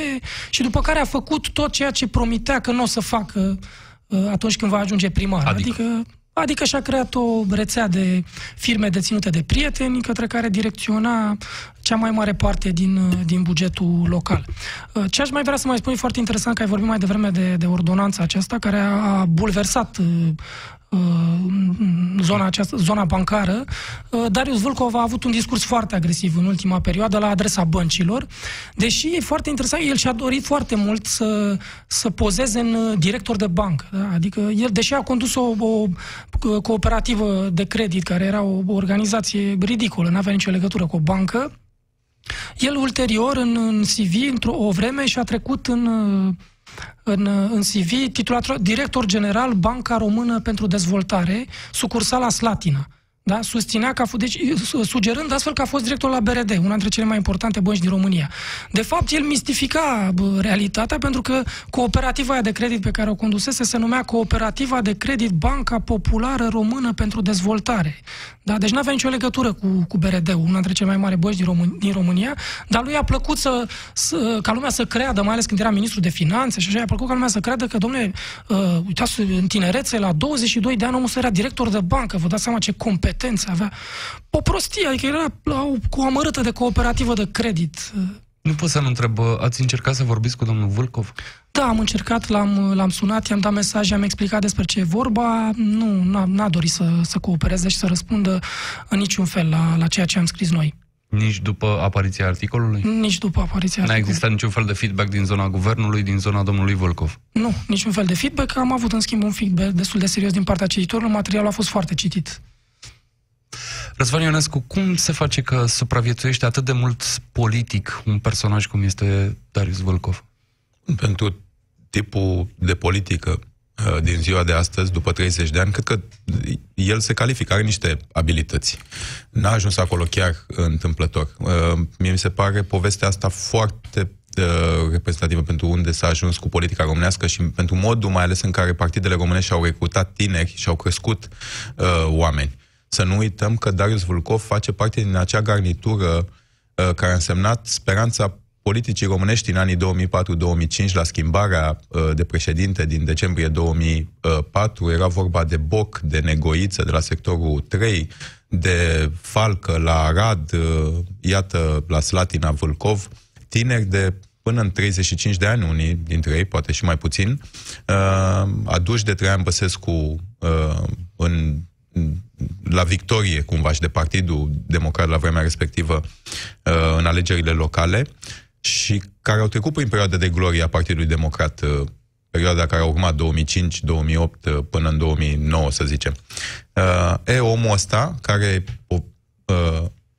și după care a făcut tot ceea ce promitea că nu o să facă uh, atunci când va ajunge primar. Adică, adică, adică și-a creat o rețea de firme deținute de prieteni către care direcționa cea mai mare parte din, uh, din bugetul local. Uh, ce aș mai vrea să mai spun e foarte interesant că ai vorbit mai devreme de, de ordonanța aceasta care a bulversat Uh, zona, această, zona bancară, uh, Darius Vâlcov a avut un discurs foarte agresiv în ultima perioadă la adresa băncilor, deși e foarte interesant, el și-a dorit foarte mult să, să pozeze în uh, director de bancă. Da? Adică el, deși a condus o, o cooperativă de credit, care era o, o organizație ridicolă, nu avea nicio legătură cu o bancă, el ulterior în, în CV, într-o vreme, și-a trecut în în, în CV titulatul director general Banca Română pentru Dezvoltare, sucursala Slatina. Da? susținea că a fost, deci, sugerând astfel că a fost director la BRD, una dintre cele mai importante bănci din România. De fapt, el mistifica bă, realitatea pentru că cooperativa aia de credit pe care o condusese se numea Cooperativa de Credit Banca Populară Română pentru Dezvoltare. Da? Deci nu avea nicio legătură cu, cu BRD, una dintre cele mai mari bănci din, Român- din România, dar lui a plăcut să, să, ca lumea să creadă, mai ales când era ministru de finanțe și așa, a plăcut ca lumea să creadă că, domnule, uh, uitați, în tinerețe, la 22 de ani, omul era director de bancă, vă dați seama ce competențe avea. O prostie, adică era la o, cu o amărâtă de cooperativă de credit. Nu pot să nu întreb, ați încercat să vorbiți cu domnul Vâlcov? Da, am încercat, l-am, l-am sunat, i-am dat mesaj, am explicat despre ce e vorba. Nu, n-a, n-a dorit să, să coopereze și să răspundă în niciun fel la, la ceea ce am scris noi. Nici după apariția articolului? Nici după apariția N-a articolului. existat niciun fel de feedback din zona guvernului, din zona domnului Vâlcov? Nu, niciun fel de feedback. Am avut, în schimb, un feedback destul de serios din partea cititorului. Materialul a fost foarte citit. Răzvan Ionescu, cum se face că supraviețuiește atât de mult politic un personaj cum este Darius Vâlcov? Pentru tipul de politică uh, din ziua de astăzi, după 30 de ani, cred că el se califică, are niște abilități. N-a ajuns acolo chiar întâmplător. Uh, Mie mi se pare povestea asta foarte uh, reprezentativă pentru unde s-a ajuns cu politica românească și pentru modul mai ales în care partidele românești au recrutat tineri și au crescut uh, oameni. Să nu uităm că Darius Vulcov face parte din acea garnitură uh, care a însemnat speranța politicii românești în anii 2004-2005 la schimbarea uh, de președinte din decembrie 2004. Era vorba de Boc, de Negoiță de la sectorul 3, de Falcă la Arad, uh, iată la Slatina Vâlcov, tineri de până în 35 de ani, unii dintre ei, poate și mai puțin, uh, aduși de Traian Băsescu uh, în la victorie, cumva, și de Partidul Democrat la vremea respectivă uh, în alegerile locale și care au trecut prin perioada de glorie a Partidului Democrat, uh, perioada care a urmat 2005-2008 uh, până în 2009, să zicem. E omul ăsta, care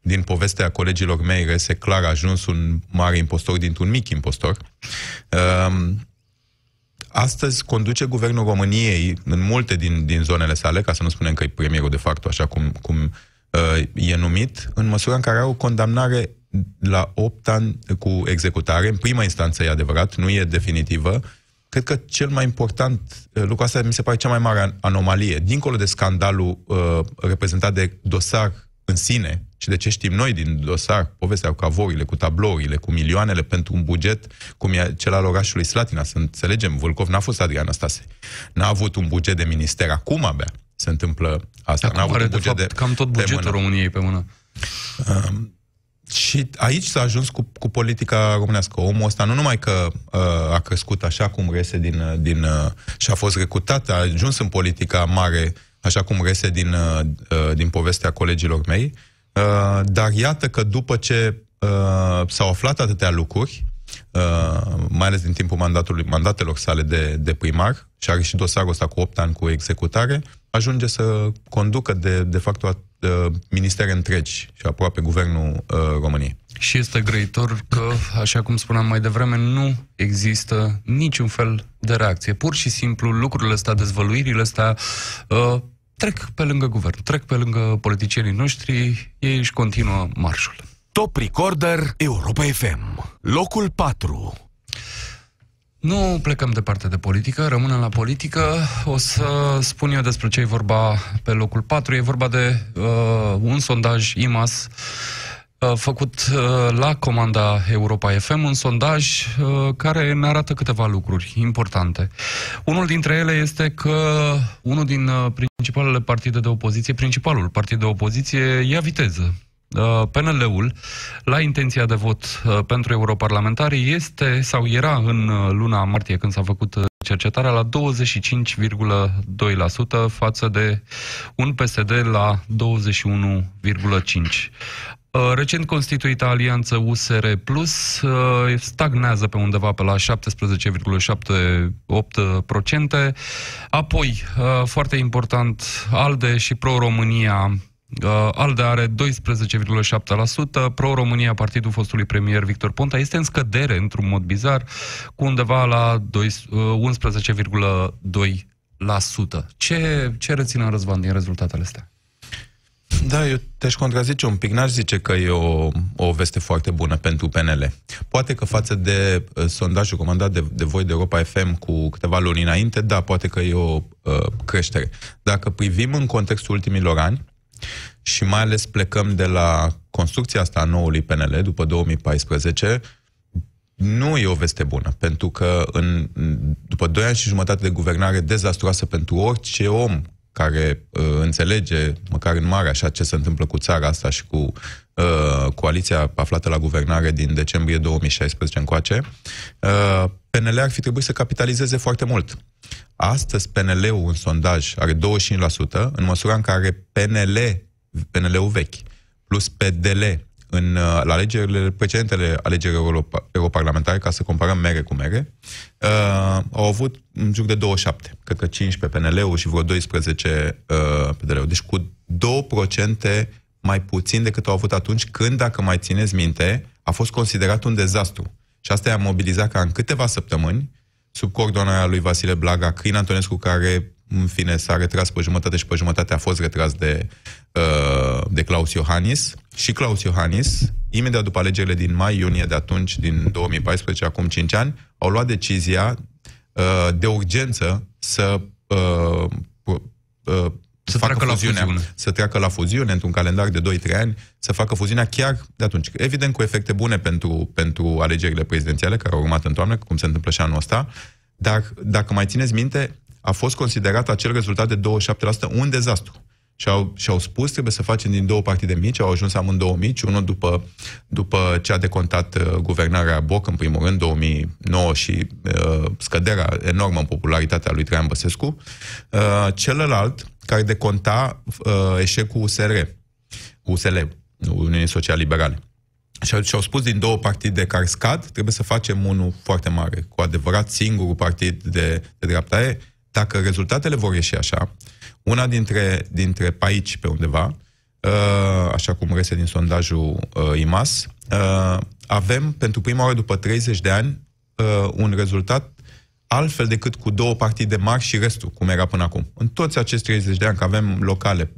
din povestea colegilor mei rese clar a ajuns un mare impostor dintr-un mic impostor, astăzi conduce guvernul României în multe din, din zonele sale, ca să nu spunem că e premierul de fapt, așa cum, cum uh, e numit, în măsura în care au o condamnare la 8 ani cu executare. În prima instanță e adevărat, nu e definitivă. Cred că cel mai important, uh, lucrul asta mi se pare cea mai mare anomalie, dincolo de scandalul uh, reprezentat de dosar în sine și de ce știm noi din dosar, povestea cu cavorile, cu tablourile, cu milioanele pentru un buget cum e cel al orașului Slatina. Să înțelegem, Vâlcov n-a fost Adrian Năstase. N-a avut un buget de minister. Acum abia se întâmplă asta. Acum n-a avut are, un de buget fapt, de, cam tot de bugetul mână. României pe mână. Um, și aici s-a ajuns cu, cu politica românească. Omul ăsta nu numai că uh, a crescut așa cum rese din, uh, din uh, și a fost recrutat, a ajuns în politica mare așa cum rese din, uh, uh, din povestea colegilor mei, uh, dar iată că după ce uh, s-au aflat atâtea lucruri, uh, mai ales din timpul mandatului, mandatelor sale de, de primar, și are și dosarul ăsta cu 8 ani cu executare, ajunge să conducă de, de fapt uh, ministere întregi și aproape guvernul uh, României. Și este grăitor că, așa cum spuneam mai devreme, nu există niciun fel de reacție. Pur și simplu, lucrurile astea, dezvăluirile astea, uh, trec pe lângă guvern, trec pe lângă politicienii noștri, ei își continuă marșul. Top Recorder Europa FM. Locul 4. Nu plecăm departe de politică, rămânem la politică. O să spun eu despre ce e vorba pe locul 4. E vorba de uh, un sondaj IMAS uh, făcut uh, la comanda Europa FM, un sondaj uh, care ne arată câteva lucruri importante. Unul dintre ele este că unul din uh, principalele partide de opoziție, principalul partid de opoziție, ia viteză. Uh, PNL-ul, la intenția de vot uh, pentru europarlamentari, este sau era în uh, luna martie, când s-a făcut uh, cercetarea, la 25,2% față de un PSD la 21,5%. Uh, Recent constituită alianță USR Plus uh, stagnează pe undeva pe la 17,78%. Apoi, uh, foarte important, ALDE și Pro-România Uh, ALDE are 12,7%, Pro-România, partidul fostului premier Victor Ponta, este în scădere, într-un mod bizar, cu undeva la 12, uh, 11,2%. Ce, ce reține Răzvan din rezultatele astea? Da, eu te-aș contrazice un pic. N-aș zice că e o, o veste foarte bună pentru PNL. Poate că față de uh, sondajul comandat de, de voi de Europa FM cu câteva luni înainte, da, poate că e o uh, creștere. Dacă privim în contextul ultimilor ani și mai ales plecăm de la construcția asta a noului PNL după 2014, nu e o veste bună, pentru că în, după doi ani și jumătate de guvernare dezastruoasă pentru orice om care uh, înțelege, măcar în mare, așa ce se întâmplă cu țara asta și cu uh, coaliția aflată la guvernare din decembrie 2016 încoace, uh, PNL ar fi trebuit să capitalizeze foarte mult. Astăzi PNL-ul în sondaj are 25%, în măsura în care PNL, PNL-ul vechi, plus PDL în, uh, la alegerile precedentele alegeri europa, europarlamentare, ca să comparăm mere cu mere, uh, au avut în jur de 27, cred că 15 PNL-ul și vreo 12 uh, PDL-ul. Deci cu 2% mai puțin decât au avut atunci când, dacă mai țineți minte, a fost considerat un dezastru. Și asta i-a mobilizat ca în câteva săptămâni, sub coordonarea lui Vasile Blaga, Crin Antonescu, care în fine, s-a retras pe jumătate și pe jumătate a fost retras de, uh, de Claus Iohannis. Și Claus Iohannis, imediat după alegerile din mai-iunie de atunci, din 2014, acum 5 ani, au luat decizia uh, de urgență să uh, uh, să facă la fuziune. Să treacă la fuziune într-un calendar de 2-3 ani, să facă fuziunea chiar de atunci. Evident cu efecte bune pentru, pentru alegerile prezidențiale care au urmat în toamnă, cum se întâmplă și anul ăsta, dar dacă mai țineți minte, a fost considerat acel rezultat de 27% un dezastru. Și au, și-au spus, trebuie să facem din două partide mici, au ajuns amândouă mici, unul după, după ce a decontat uh, guvernarea Boc, în primul rând, 2009 și uh, scăderea enormă în popularitatea lui Traian Băsescu, uh, celălalt, care deconta uh, eșecul USR, USL, Uniunii Social Liberale. Și au spus din două partide care scad, trebuie să facem unul foarte mare, cu adevărat singurul partid de, de dreapta e, dacă rezultatele vor ieși așa, una dintre, dintre pe aici, pe undeva, uh, așa cum reiese din sondajul uh, IMAS, uh, avem pentru prima oară după 30 de ani un rezultat altfel decât cu două partide mari și restul, cum era până acum. În toți acești 30 de ani, că avem locale,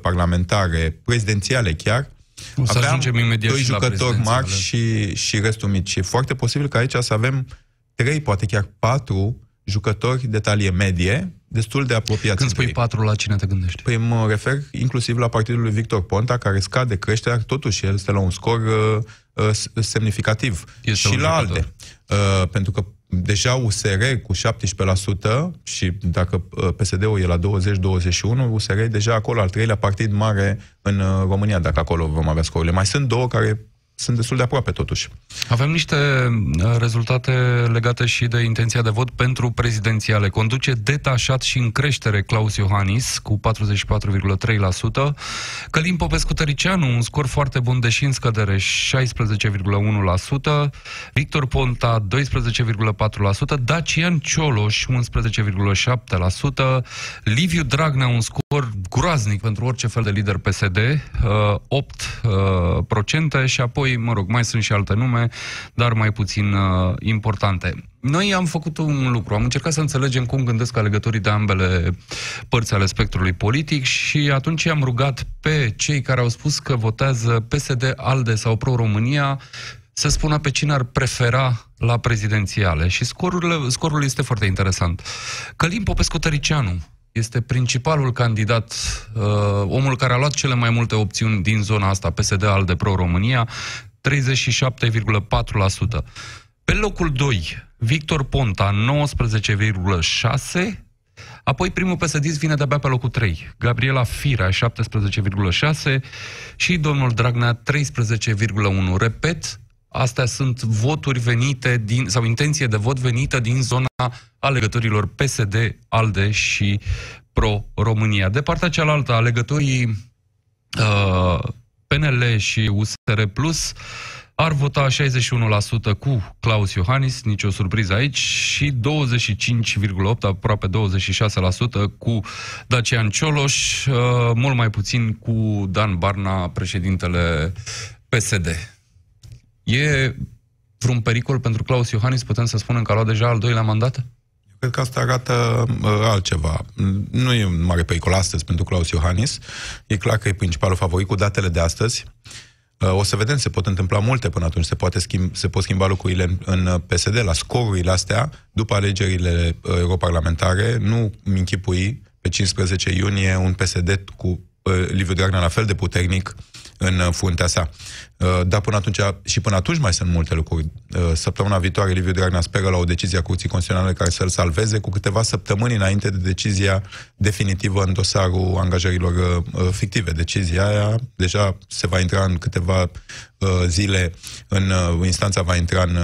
parlamentare, prezidențiale chiar, o să aveam imediat doi și jucători mari și, și restul mici. E foarte posibil că aici să avem trei, poate chiar patru jucători de talie medie, destul de apropiați. Când spui patru, la cine te gândești? Păi mă refer inclusiv la partidul lui Victor Ponta, care scade creșterea, totuși el este la un scor uh, uh, semnificativ. Este și la jucător. alte. Uh, pentru că deja USR cu 17% și dacă uh, PSD-ul e la 20-21, USR e deja acolo, al treilea partid mare în uh, România, dacă acolo vom avea scorurile. Mai sunt două care sunt destul de aproape, totuși. Avem niște uh, rezultate legate și de intenția de vot pentru prezidențiale. Conduce detașat și în creștere Claus Iohannis cu 44,3%. Călim Popescu Tăricianu, un scor foarte bun, deși în scădere, 16,1%. Victor Ponta, 12,4%. Dacian Cioloș, 11,7%. Liviu Dragnea, un scor groaznic pentru orice fel de lider PSD, uh, 8% și apoi apoi, mă rog, mai sunt și alte nume, dar mai puțin uh, importante. Noi am făcut un lucru, am încercat să înțelegem cum gândesc alegătorii de ambele părți ale spectrului politic și atunci am rugat pe cei care au spus că votează PSD, ALDE sau Pro-România să spună pe cine ar prefera la prezidențiale. Și scorul, scorul este foarte interesant. Călim Popescu Tăricianu, este principalul candidat, uh, omul care a luat cele mai multe opțiuni din zona asta, PSD al de Pro-România, 37,4%. Pe locul 2, Victor Ponta, 19,6%, Apoi primul psd vine de-abia pe locul 3. Gabriela Firea, 17,6 și domnul Dragnea, 13,1. Repet, astea sunt voturi venite din, sau intenție de vot venită din zona alegătorilor PSD, ALDE și Pro-România. De partea cealaltă, alegătorii uh, PNL și USR Plus ar vota 61% cu Claus Iohannis, nicio surpriză aici, și 25,8%, aproape 26% cu Dacian Cioloș, uh, mult mai puțin cu Dan Barna, președintele PSD. E vreun pericol pentru Claus Iohannis? Putem să spunem că a luat deja al doilea mandat? Cred că asta arată uh, altceva. Nu e un mare pericol astăzi pentru Claus Iohannis. E clar că e principalul favorit cu datele de astăzi. Uh, o să vedem, se pot întâmpla multe până atunci, se, poate schimb, se pot schimba lucrurile în, în PSD, la scorurile astea, după alegerile uh, europarlamentare, nu mi închipui pe 15 iunie un PSD cu uh, Liviu Dragnea la fel de puternic în uh, fruntea sa. Uh, dar până atunci, și până atunci mai sunt multe lucruri. Uh, săptămâna viitoare, Liviu Dragnea speră la o decizie a Curții Constituționale care să-l salveze cu câteva săptămâni înainte de decizia definitivă în dosarul angajărilor fictive. Decizia aia deja se va intra în câteva zile, în instanța va intra în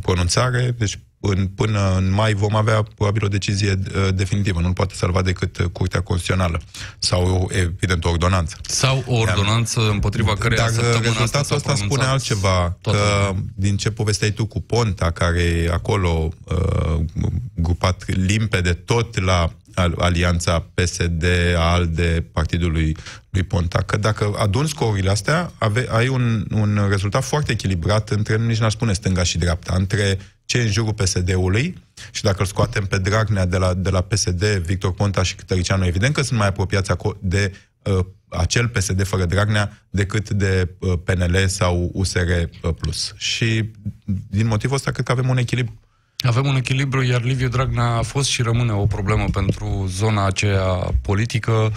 pronunțare, deci în, până în mai vom avea probabil o decizie uh, definitivă. Nu poate salva decât uh, Curtea Constituțională sau, evident, o ordonanță. Sau o ordonanță Iar, împotriva care Dar rezultatul ăsta spune altceva, că din ce povesteai tu cu Ponta, care e acolo uh, grupat limpede tot la alianța PSD, ALDE, partidului lui Ponta, că dacă adun scorurile astea, ave, ai un, un rezultat foarte echilibrat între, nici n-aș spune stânga și dreapta, între ce în jurul PSD-ului și dacă îl scoatem pe Dragnea de la, de la PSD, Victor Ponta și Tăricianu, evident că sunt mai apropiați de uh, acel PSD fără Dragnea decât de uh, PNL sau USR uh, plus. Și din motivul ăsta cred că avem un echilibru. Avem un echilibru, iar Liviu Dragnea a fost și rămâne o problemă pentru zona aceea politică.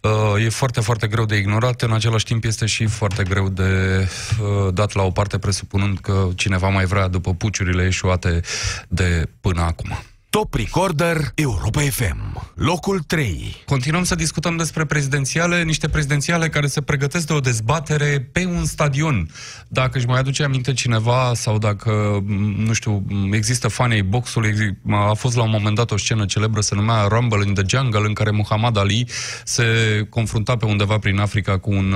Uh, e foarte, foarte greu de ignorat, în același timp este și foarte greu de uh, dat la o parte, presupunând că cineva mai vrea după puciurile eșuate de până acum. Top Recorder Europa FM, locul 3. Continuăm să discutăm despre prezidențiale, niște prezidențiale care se pregătesc de o dezbatere pe un stadion. Dacă își mai aduce aminte cineva sau dacă, nu știu, există fanii boxului, a fost la un moment dat o scenă celebră, se numea Rumble in the Jungle, în care Muhammad Ali se confrunta pe undeva prin Africa cu un,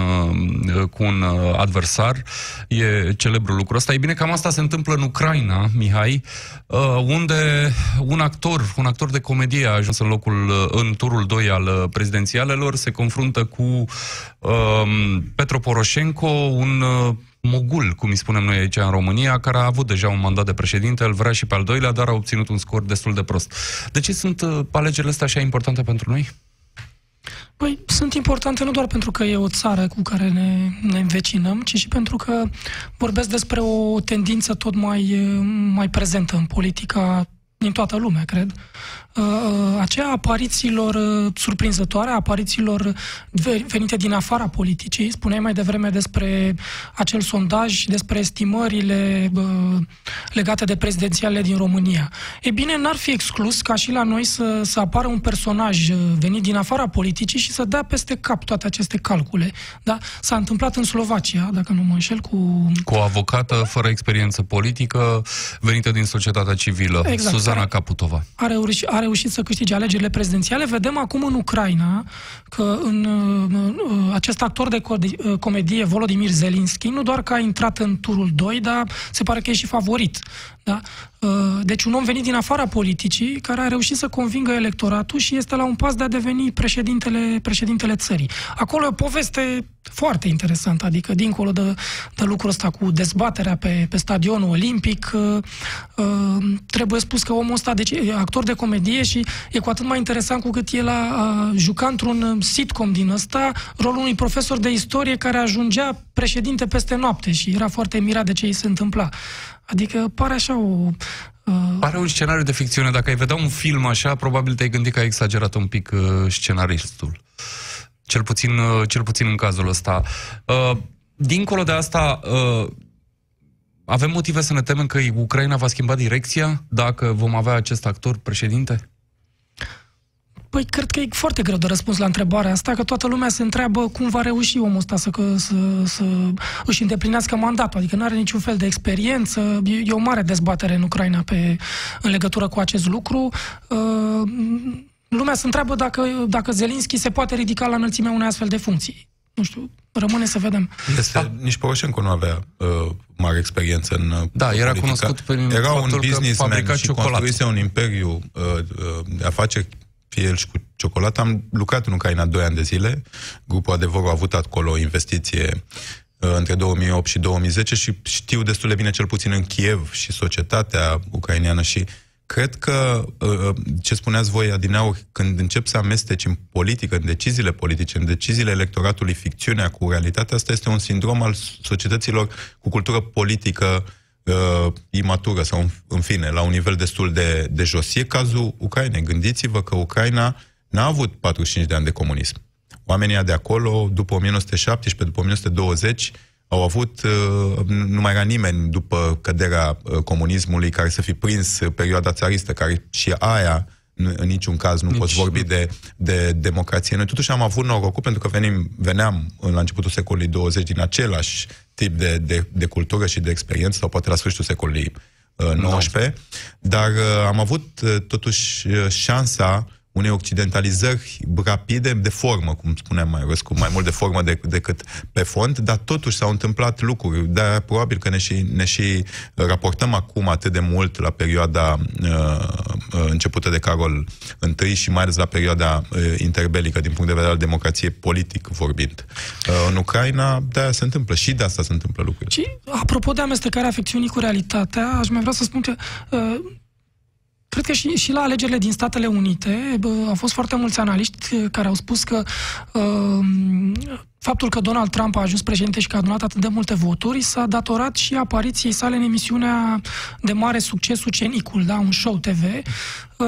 cu un adversar. E celebru lucrul ăsta. E bine, cam asta se întâmplă în Ucraina, Mihai, uh, unde un actor, un actor de comedie a ajuns în locul, uh, în turul 2 al uh, prezidențialelor, se confruntă cu um, Petro Poroșenko, un uh, mogul, cum îi spunem noi aici în România, care a avut deja un mandat de președinte, îl vrea și pe al doilea, dar a obținut un scor destul de prost. De ce sunt uh, alegerile astea așa importante pentru noi? Păi, sunt importante nu doar pentru că e o țară cu care ne, ne învecinăm, ci și pentru că vorbesc despre o tendință tot mai, mai prezentă în politica din toată lumea, cred, Uh, uh, aceea aparițiilor uh, surprinzătoare, aparițiilor venite din afara politicii. Spuneai mai devreme despre acel sondaj și despre estimările legate de prezidențiale din România. E bine, n-ar fi exclus ca și la noi să, să apară un personaj venit din afara politicii și să dea peste cap toate aceste calcule. Da? S-a întâmplat în Slovacia, dacă nu mă înșel, cu... Cu o avocată fără experiență politică, venită din societatea civilă, exact, Suzana Caputova. Are, are reușit să câștige alegerile prezidențiale. Vedem acum în Ucraina că în uh, acest actor de uh, comedie, Volodymyr Zelensky, nu doar că a intrat în turul 2, dar se pare că e și favorit. Da? Uh, deci un om venit din afara politicii, care a reușit să convingă electoratul și este la un pas de a deveni președintele, președintele țării. Acolo e o poveste foarte interesantă, adică dincolo de, de lucrul ăsta cu dezbaterea pe, pe stadionul olimpic, uh, uh, trebuie spus că omul ăsta deci, e actor de comedie și e cu atât mai interesant cu cât el a, a jucat într-un sitcom din ăsta rolul unui profesor de istorie care ajungea președinte peste noapte și era foarte mirat de ce îi se întâmpla. Adică pare așa o... Uh... Pare un scenariu de ficțiune. Dacă ai vedea un film așa, probabil te-ai gândit că ai exagerat un pic uh, scenaristul. Cel puțin, uh, cel puțin în cazul ăsta. Uh, dincolo de asta, uh, avem motive să ne temem că Ucraina va schimba direcția dacă vom avea acest actor președinte? Păi, cred că e foarte greu de răspuns la întrebarea asta, că toată lumea se întreabă cum va reuși omul ăsta să, să, să își îndeplinească mandatul, adică nu are niciun fel de experiență, e, e o mare dezbatere în Ucraina pe, în legătură cu acest lucru. Uh, lumea se întreabă dacă, dacă Zelinski se poate ridica la înălțimea unei astfel de funcții. Nu știu, rămâne să vedem. Este, da. Nici Poroșenko nu avea uh, mare experiență în uh, Da, era politica. cunoscut prin Era un businessman și construise un imperiu uh, uh, de afaceri fie el și cu ciocolată. Am lucrat în Ucraina 2 ani de zile. Grupul Adevărul a avut acolo o investiție uh, între 2008 și 2010 și știu destul de bine, cel puțin în Kiev, și societatea ucraineană și cred că uh, ce spuneați voi, Adineauri, când încep să amesteci în politică, în deciziile politice, în deciziile electoratului, ficțiunea cu realitatea, asta este un sindrom al societăților cu cultură politică uh, imatură sau, în, în fine, la un nivel destul de, de jos. E cazul Ucrainei. Gândiți-vă că Ucraina n-a avut 45 de ani de comunism. Oamenii de acolo, după 1917, după 1920, au avut, uh, nu mai era nimeni după căderea uh, comunismului care să fi prins perioada țaristă, care și aia în niciun caz nu Nici poți vorbi de, de democrație. Noi totuși am avut norocul pentru că venim, veneam la începutul secolului 20 din același tip de, de, de cultură și de experiență, sau poate la sfârșitul secolului 19, dar uh, am avut totuși șansa unei occidentalizări rapide de formă, cum spuneam mai răs, cu mai mult de formă de, decât pe fond, dar totuși s-au întâmplat lucruri. Dar probabil că ne și, ne și raportăm acum atât de mult la perioada uh, uh, începută de Carol I și mai ales la perioada uh, interbelică din punct de vedere al democrației politic vorbind. Uh, în Ucraina, de se întâmplă și de asta se întâmplă lucruri. Și, apropo de amestecarea afecțiunii cu realitatea, aș mai vrea să spun că uh, Cred că și, și la alegerile din Statele Unite bă, au fost foarte mulți analiști uh, care au spus că uh, faptul că Donald Trump a ajuns președinte și că a adunat atât de multe voturi s-a datorat și apariției sale în emisiunea de mare succes Ucenicul, da, un show TV, uh,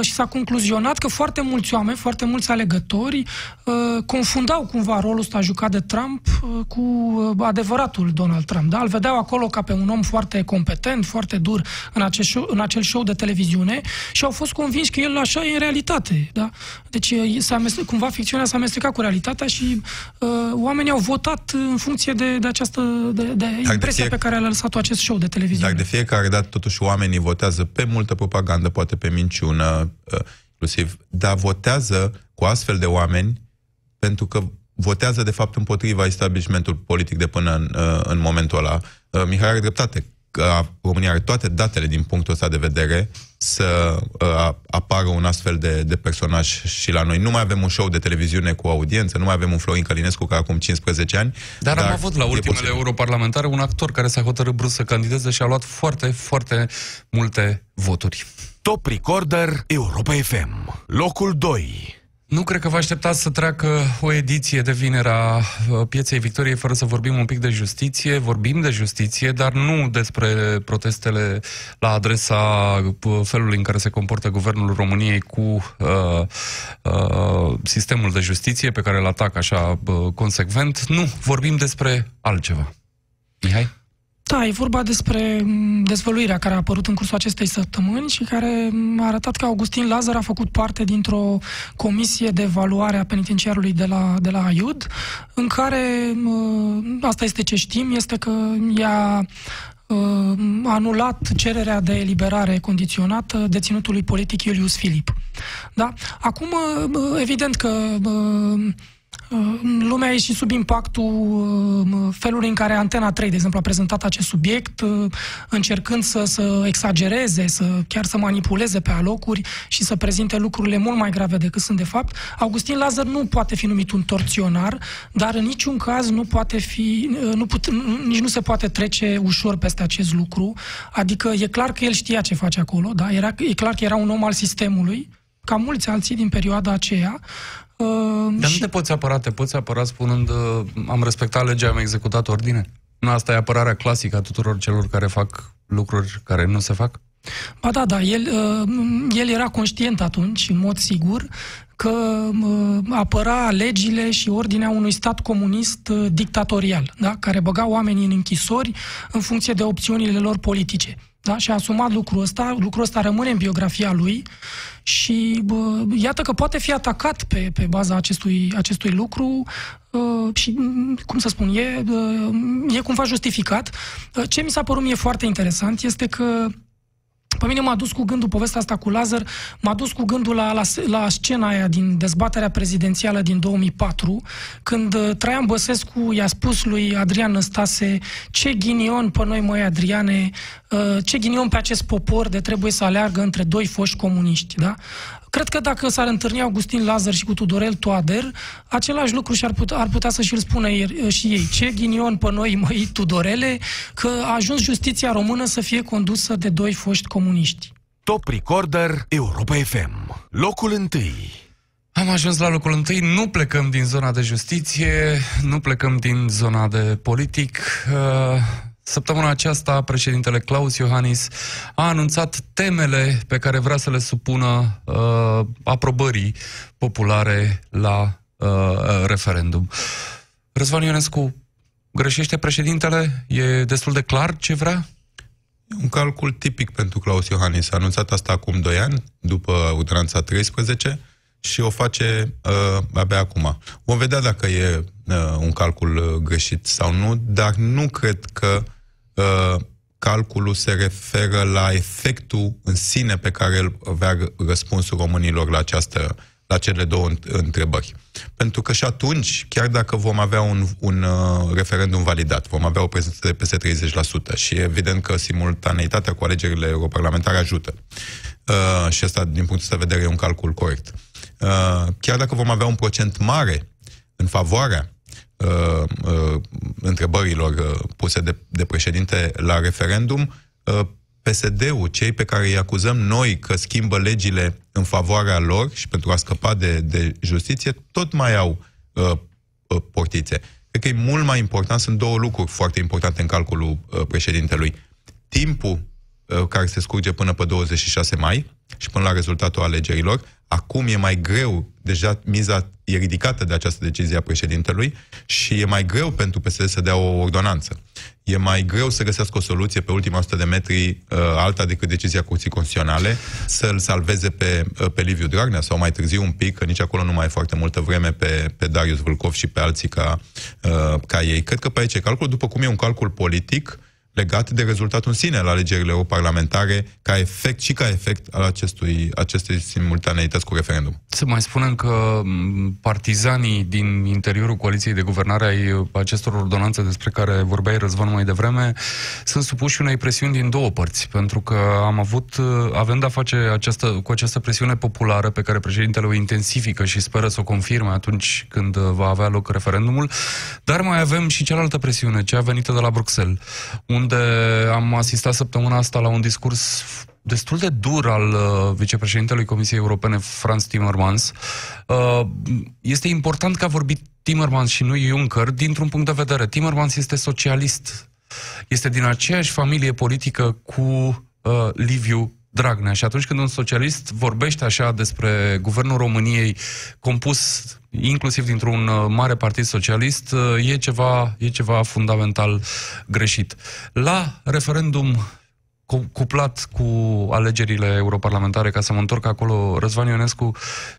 și s-a concluzionat că foarte mulți oameni, foarte mulți alegători uh, confundau cumva rolul ăsta jucat de Trump uh, cu adevăratul Donald Trump. Da? Îl vedeau acolo ca pe un om foarte competent, foarte dur în acel show, în acel show de televiziune și au fost convinși că el așa e în realitate. Da? Deci s-a cumva ficțiunea s-a amestecat cu realitatea și uh, oamenii oamenii au votat în funcție de, de această de, de impresia fie... pe care a lăsat-o acest show de televiziune. Dar de fiecare dată, totuși, oamenii votează pe multă propagandă, poate pe minciună, uh, inclusiv, dar votează cu astfel de oameni pentru că votează, de fapt, împotriva establishmentului politic de până în, uh, în momentul ăla. Uh, Mihai are dreptate că România are toate datele din punctul ăsta de vedere să uh, apară un astfel de, de personaj și la noi. Nu mai avem un show de televiziune cu audiență, nu mai avem un Florin Călinescu ca acum 15 ani. Dar, dar am avut la ultimele europarlamentare un actor care s-a hotărât brusc să candideze și a luat foarte, foarte multe voturi. Top Recorder Europa FM. Locul 2. Nu cred că vă așteptați să treacă o ediție de vinerea uh, Pieței Victoriei fără să vorbim un pic de justiție. Vorbim de justiție, dar nu despre protestele la adresa uh, felului în care se comportă Guvernul României cu uh, uh, sistemul de justiție pe care îl atac așa uh, consecvent. Nu, vorbim despre altceva. Mihai? Da, e vorba despre mm, dezvăluirea care a apărut în cursul acestei săptămâni și care mm, a arătat că Augustin Lazar a făcut parte dintr-o comisie de evaluare a penitenciarului de la, de la IUD, în care, mm, asta este ce știm, este că i-a anulat cererea de eliberare condiționată deținutului politic Iulius Filip. Da? Acum, evident că Lumea e și sub impactul uh, felului în care Antena 3, de exemplu, a prezentat acest subiect, uh, încercând să, să exagereze, să chiar să manipuleze pe alocuri și să prezinte lucrurile mult mai grave decât sunt de fapt. Augustin Lazar nu poate fi numit un torționar, dar în niciun caz nu poate fi, uh, nu put, nici nu se poate trece ușor peste acest lucru. Adică e clar că el știa ce face acolo, da? Era, e clar că era un om al sistemului, ca mulți alții din perioada aceea, Uh, Dar și... nu te poți apăra, te poți apăra spunând uh, am respectat legea, am executat ordine? Nu, asta e apărarea clasică a tuturor celor care fac lucruri care nu se fac? Ba da, da, el, uh, el era conștient atunci, în mod sigur, că uh, apăra legile și ordinea unui stat comunist uh, dictatorial, da? care băga oamenii în închisori în funcție de opțiunile lor politice. Da? Și a asumat lucrul ăsta, lucrul ăsta rămâne în biografia lui și bă, iată că poate fi atacat pe, pe baza acestui, acestui lucru uh, și, cum să spun, e, uh, e cumva justificat. Ce mi s-a părut mie foarte interesant este că pe mine m-a dus cu gândul, povestea asta cu Lazar, m-a dus cu gândul la, la, la scena aia din dezbaterea prezidențială din 2004, când uh, Traian Băsescu i-a spus lui Adrian Năstase ce ghinion pe noi, măi, Adriane, uh, ce ghinion pe acest popor de trebuie să aleargă între doi foști comuniști, da? Cred că dacă s-ar întâlni Augustin Lazar și cu Tudorel Toader, același lucru și-ar putea, ar putea să și-l spună și ei. Ce ghinion pe noi, măi, Tudorele, că a ajuns justiția română să fie condusă de doi foști comuniști. Top Recorder Europa FM. Locul întâi. Am ajuns la locul întâi, nu plecăm din zona de justiție, nu plecăm din zona de politic. Uh, Săptămâna aceasta, președintele Claus Iohannis a anunțat temele pe care vrea să le supună uh, aprobării populare la uh, referendum. Răzvan Ionescu, greșește președintele? E destul de clar ce vrea? Un calcul tipic pentru Claus Iohannis. A anunțat asta acum 2 ani, după ordonanța 13, și o face uh, abia acum. Vom vedea dacă e uh, un calcul uh, greșit sau nu, dar nu cred că uh, calculul se referă la efectul în sine pe care îl avea răspunsul românilor la această la cele două întrebări. Pentru că și atunci, chiar dacă vom avea un, un uh, referendum validat, vom avea o prezență de peste 30% și evident că simultaneitatea cu alegerile europarlamentare ajută. Uh, și asta, din punctul de vedere, e un calcul corect. Uh, chiar dacă vom avea un procent mare în favoarea uh, uh, întrebărilor uh, puse de, de președinte la referendum, uh, PSD-ul, cei pe care îi acuzăm noi că schimbă legile în favoarea lor și pentru a scăpa de, de justiție, tot mai au uh, uh, portițe. Cred că e mult mai important, sunt două lucruri foarte importante în calculul uh, președintelui. Timpul uh, care se scurge până pe 26 mai și până la rezultatul alegerilor. Acum e mai greu, deja miza e ridicată de această decizie a președintelui și e mai greu pentru PSD să dea o ordonanță e mai greu să găsească o soluție pe ultima 100 de metri uh, alta decât decizia Curții Constituționale, să-l salveze pe, uh, pe Liviu Dragnea sau mai târziu un pic, că nici acolo nu mai e foarte multă vreme pe, pe Darius Vâlcov și pe alții ca, uh, ca ei. Cred că pe aici e calcul, după cum e un calcul politic, legat de rezultatul în sine al alegerilor parlamentare, ca efect și ca efect al acestui, acestei simultaneități cu referendum. Să mai spunem că partizanii din interiorul coaliției de guvernare ai acestor ordonanțe despre care vorbeai Răzvan mai devreme sunt supuși unei presiuni din două părți, pentru că am avut, avem de-a face această, cu această presiune populară pe care președintele o intensifică și speră să o confirme atunci când va avea loc referendumul, dar mai avem și cealaltă presiune, cea venită de la Bruxelles, un unde am asistat săptămâna asta la un discurs destul de dur al uh, vicepreședintelui Comisiei Europene, Franz Timmermans. Uh, este important că a vorbit Timmermans și nu Juncker dintr-un punct de vedere. Timmermans este socialist. Este din aceeași familie politică cu uh, Liviu Dragnea. Și atunci când un socialist vorbește așa despre guvernul României compus inclusiv dintr-un uh, mare partid socialist, uh, e ceva, e ceva fundamental greșit. La referendum cuplat cu alegerile europarlamentare, ca să mă întorc acolo, Răzvan Ionescu,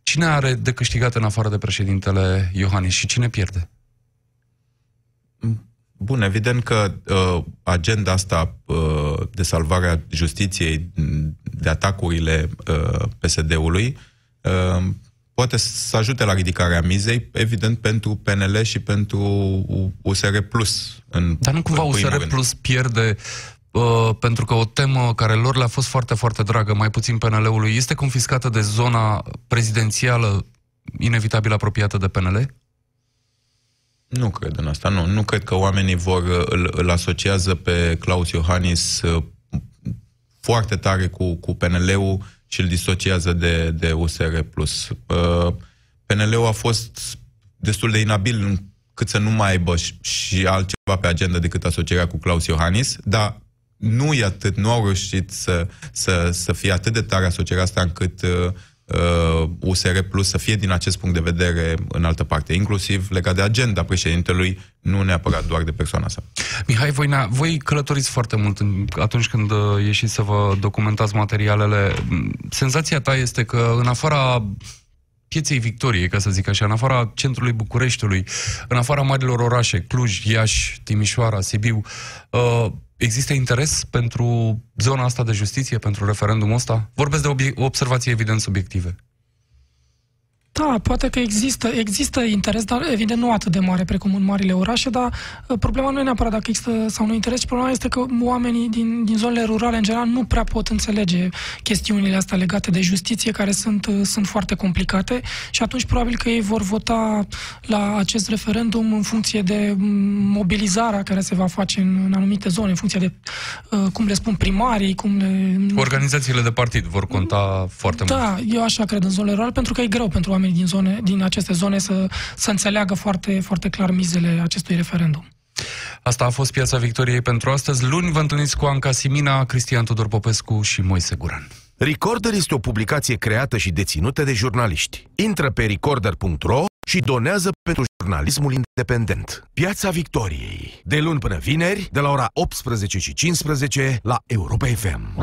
cine are de câștigat în afară de președintele Iohannis și cine pierde? Bun, evident că uh, agenda asta uh, de salvare a justiției, de atacurile uh, PSD-ului, uh, poate să ajute la ridicarea mizei, evident, pentru PNL și pentru USR Plus. În, Dar nu cumva USR rând. Plus pierde uh, pentru că o temă care lor le-a fost foarte, foarte dragă, mai puțin PNL-ului, este confiscată de zona prezidențială inevitabil apropiată de PNL? Nu cred în asta, nu. Nu cred că oamenii vor, îl, îl asociază pe Claus Iohannis uh, foarte tare cu, cu PNL-ul și îl disociază de, de USR+. Uh, PNL-ul a fost destul de inabil cât să nu mai aibă și, și altceva pe agenda decât asocierea cu Claus Iohannis, dar nu e atât, nu au reușit să, să, să fie atât de tare asocierea asta încât uh, uh, USR Plus să fie din acest punct de vedere în altă parte, inclusiv legat de agenda președintelui, nu neapărat doar de persoana sa. Mihai, voi, voi călătoriți foarte mult atunci când uh, ieșiți să vă documentați materialele. Senzația ta este că în afara pieței Victoriei, ca să zic așa, în afara centrului Bucureștiului, în afara marilor orașe, Cluj, Iași, Timișoara, Sibiu, uh, Există interes pentru zona asta de justiție, pentru referendumul ăsta? Vorbesc de obie- observații evident subiective. Da, poate că există, există interes, dar evident nu atât de mare precum în marile orașe, dar uh, problema nu e neapărat dacă există sau nu interes, ci problema este că oamenii din, din zonele rurale, în general, nu prea pot înțelege chestiunile astea legate de justiție, care sunt, uh, sunt foarte complicate și atunci probabil că ei vor vota la acest referendum în funcție de mm, mobilizarea care se va face în, în anumite zone, în funcție de, uh, cum le spun, primarii, cum le... Organizațiile de partid vor conta foarte mult. Da, eu așa cred în zonele rurale, pentru că e greu pentru oamenii din, zone, din aceste zone să, să înțeleagă foarte, foarte clar mizele acestui referendum. Asta a fost Piața Victoriei pentru astăzi. Luni vă întâlniți cu Anca Simina, Cristian Tudor Popescu și Moise Guran. Recorder este o publicație creată și deținută de jurnaliști. Intră pe recorder.ro și donează pentru jurnalismul independent. Piața Victoriei. De luni până vineri, de la ora 18 și 15 la Europa FM.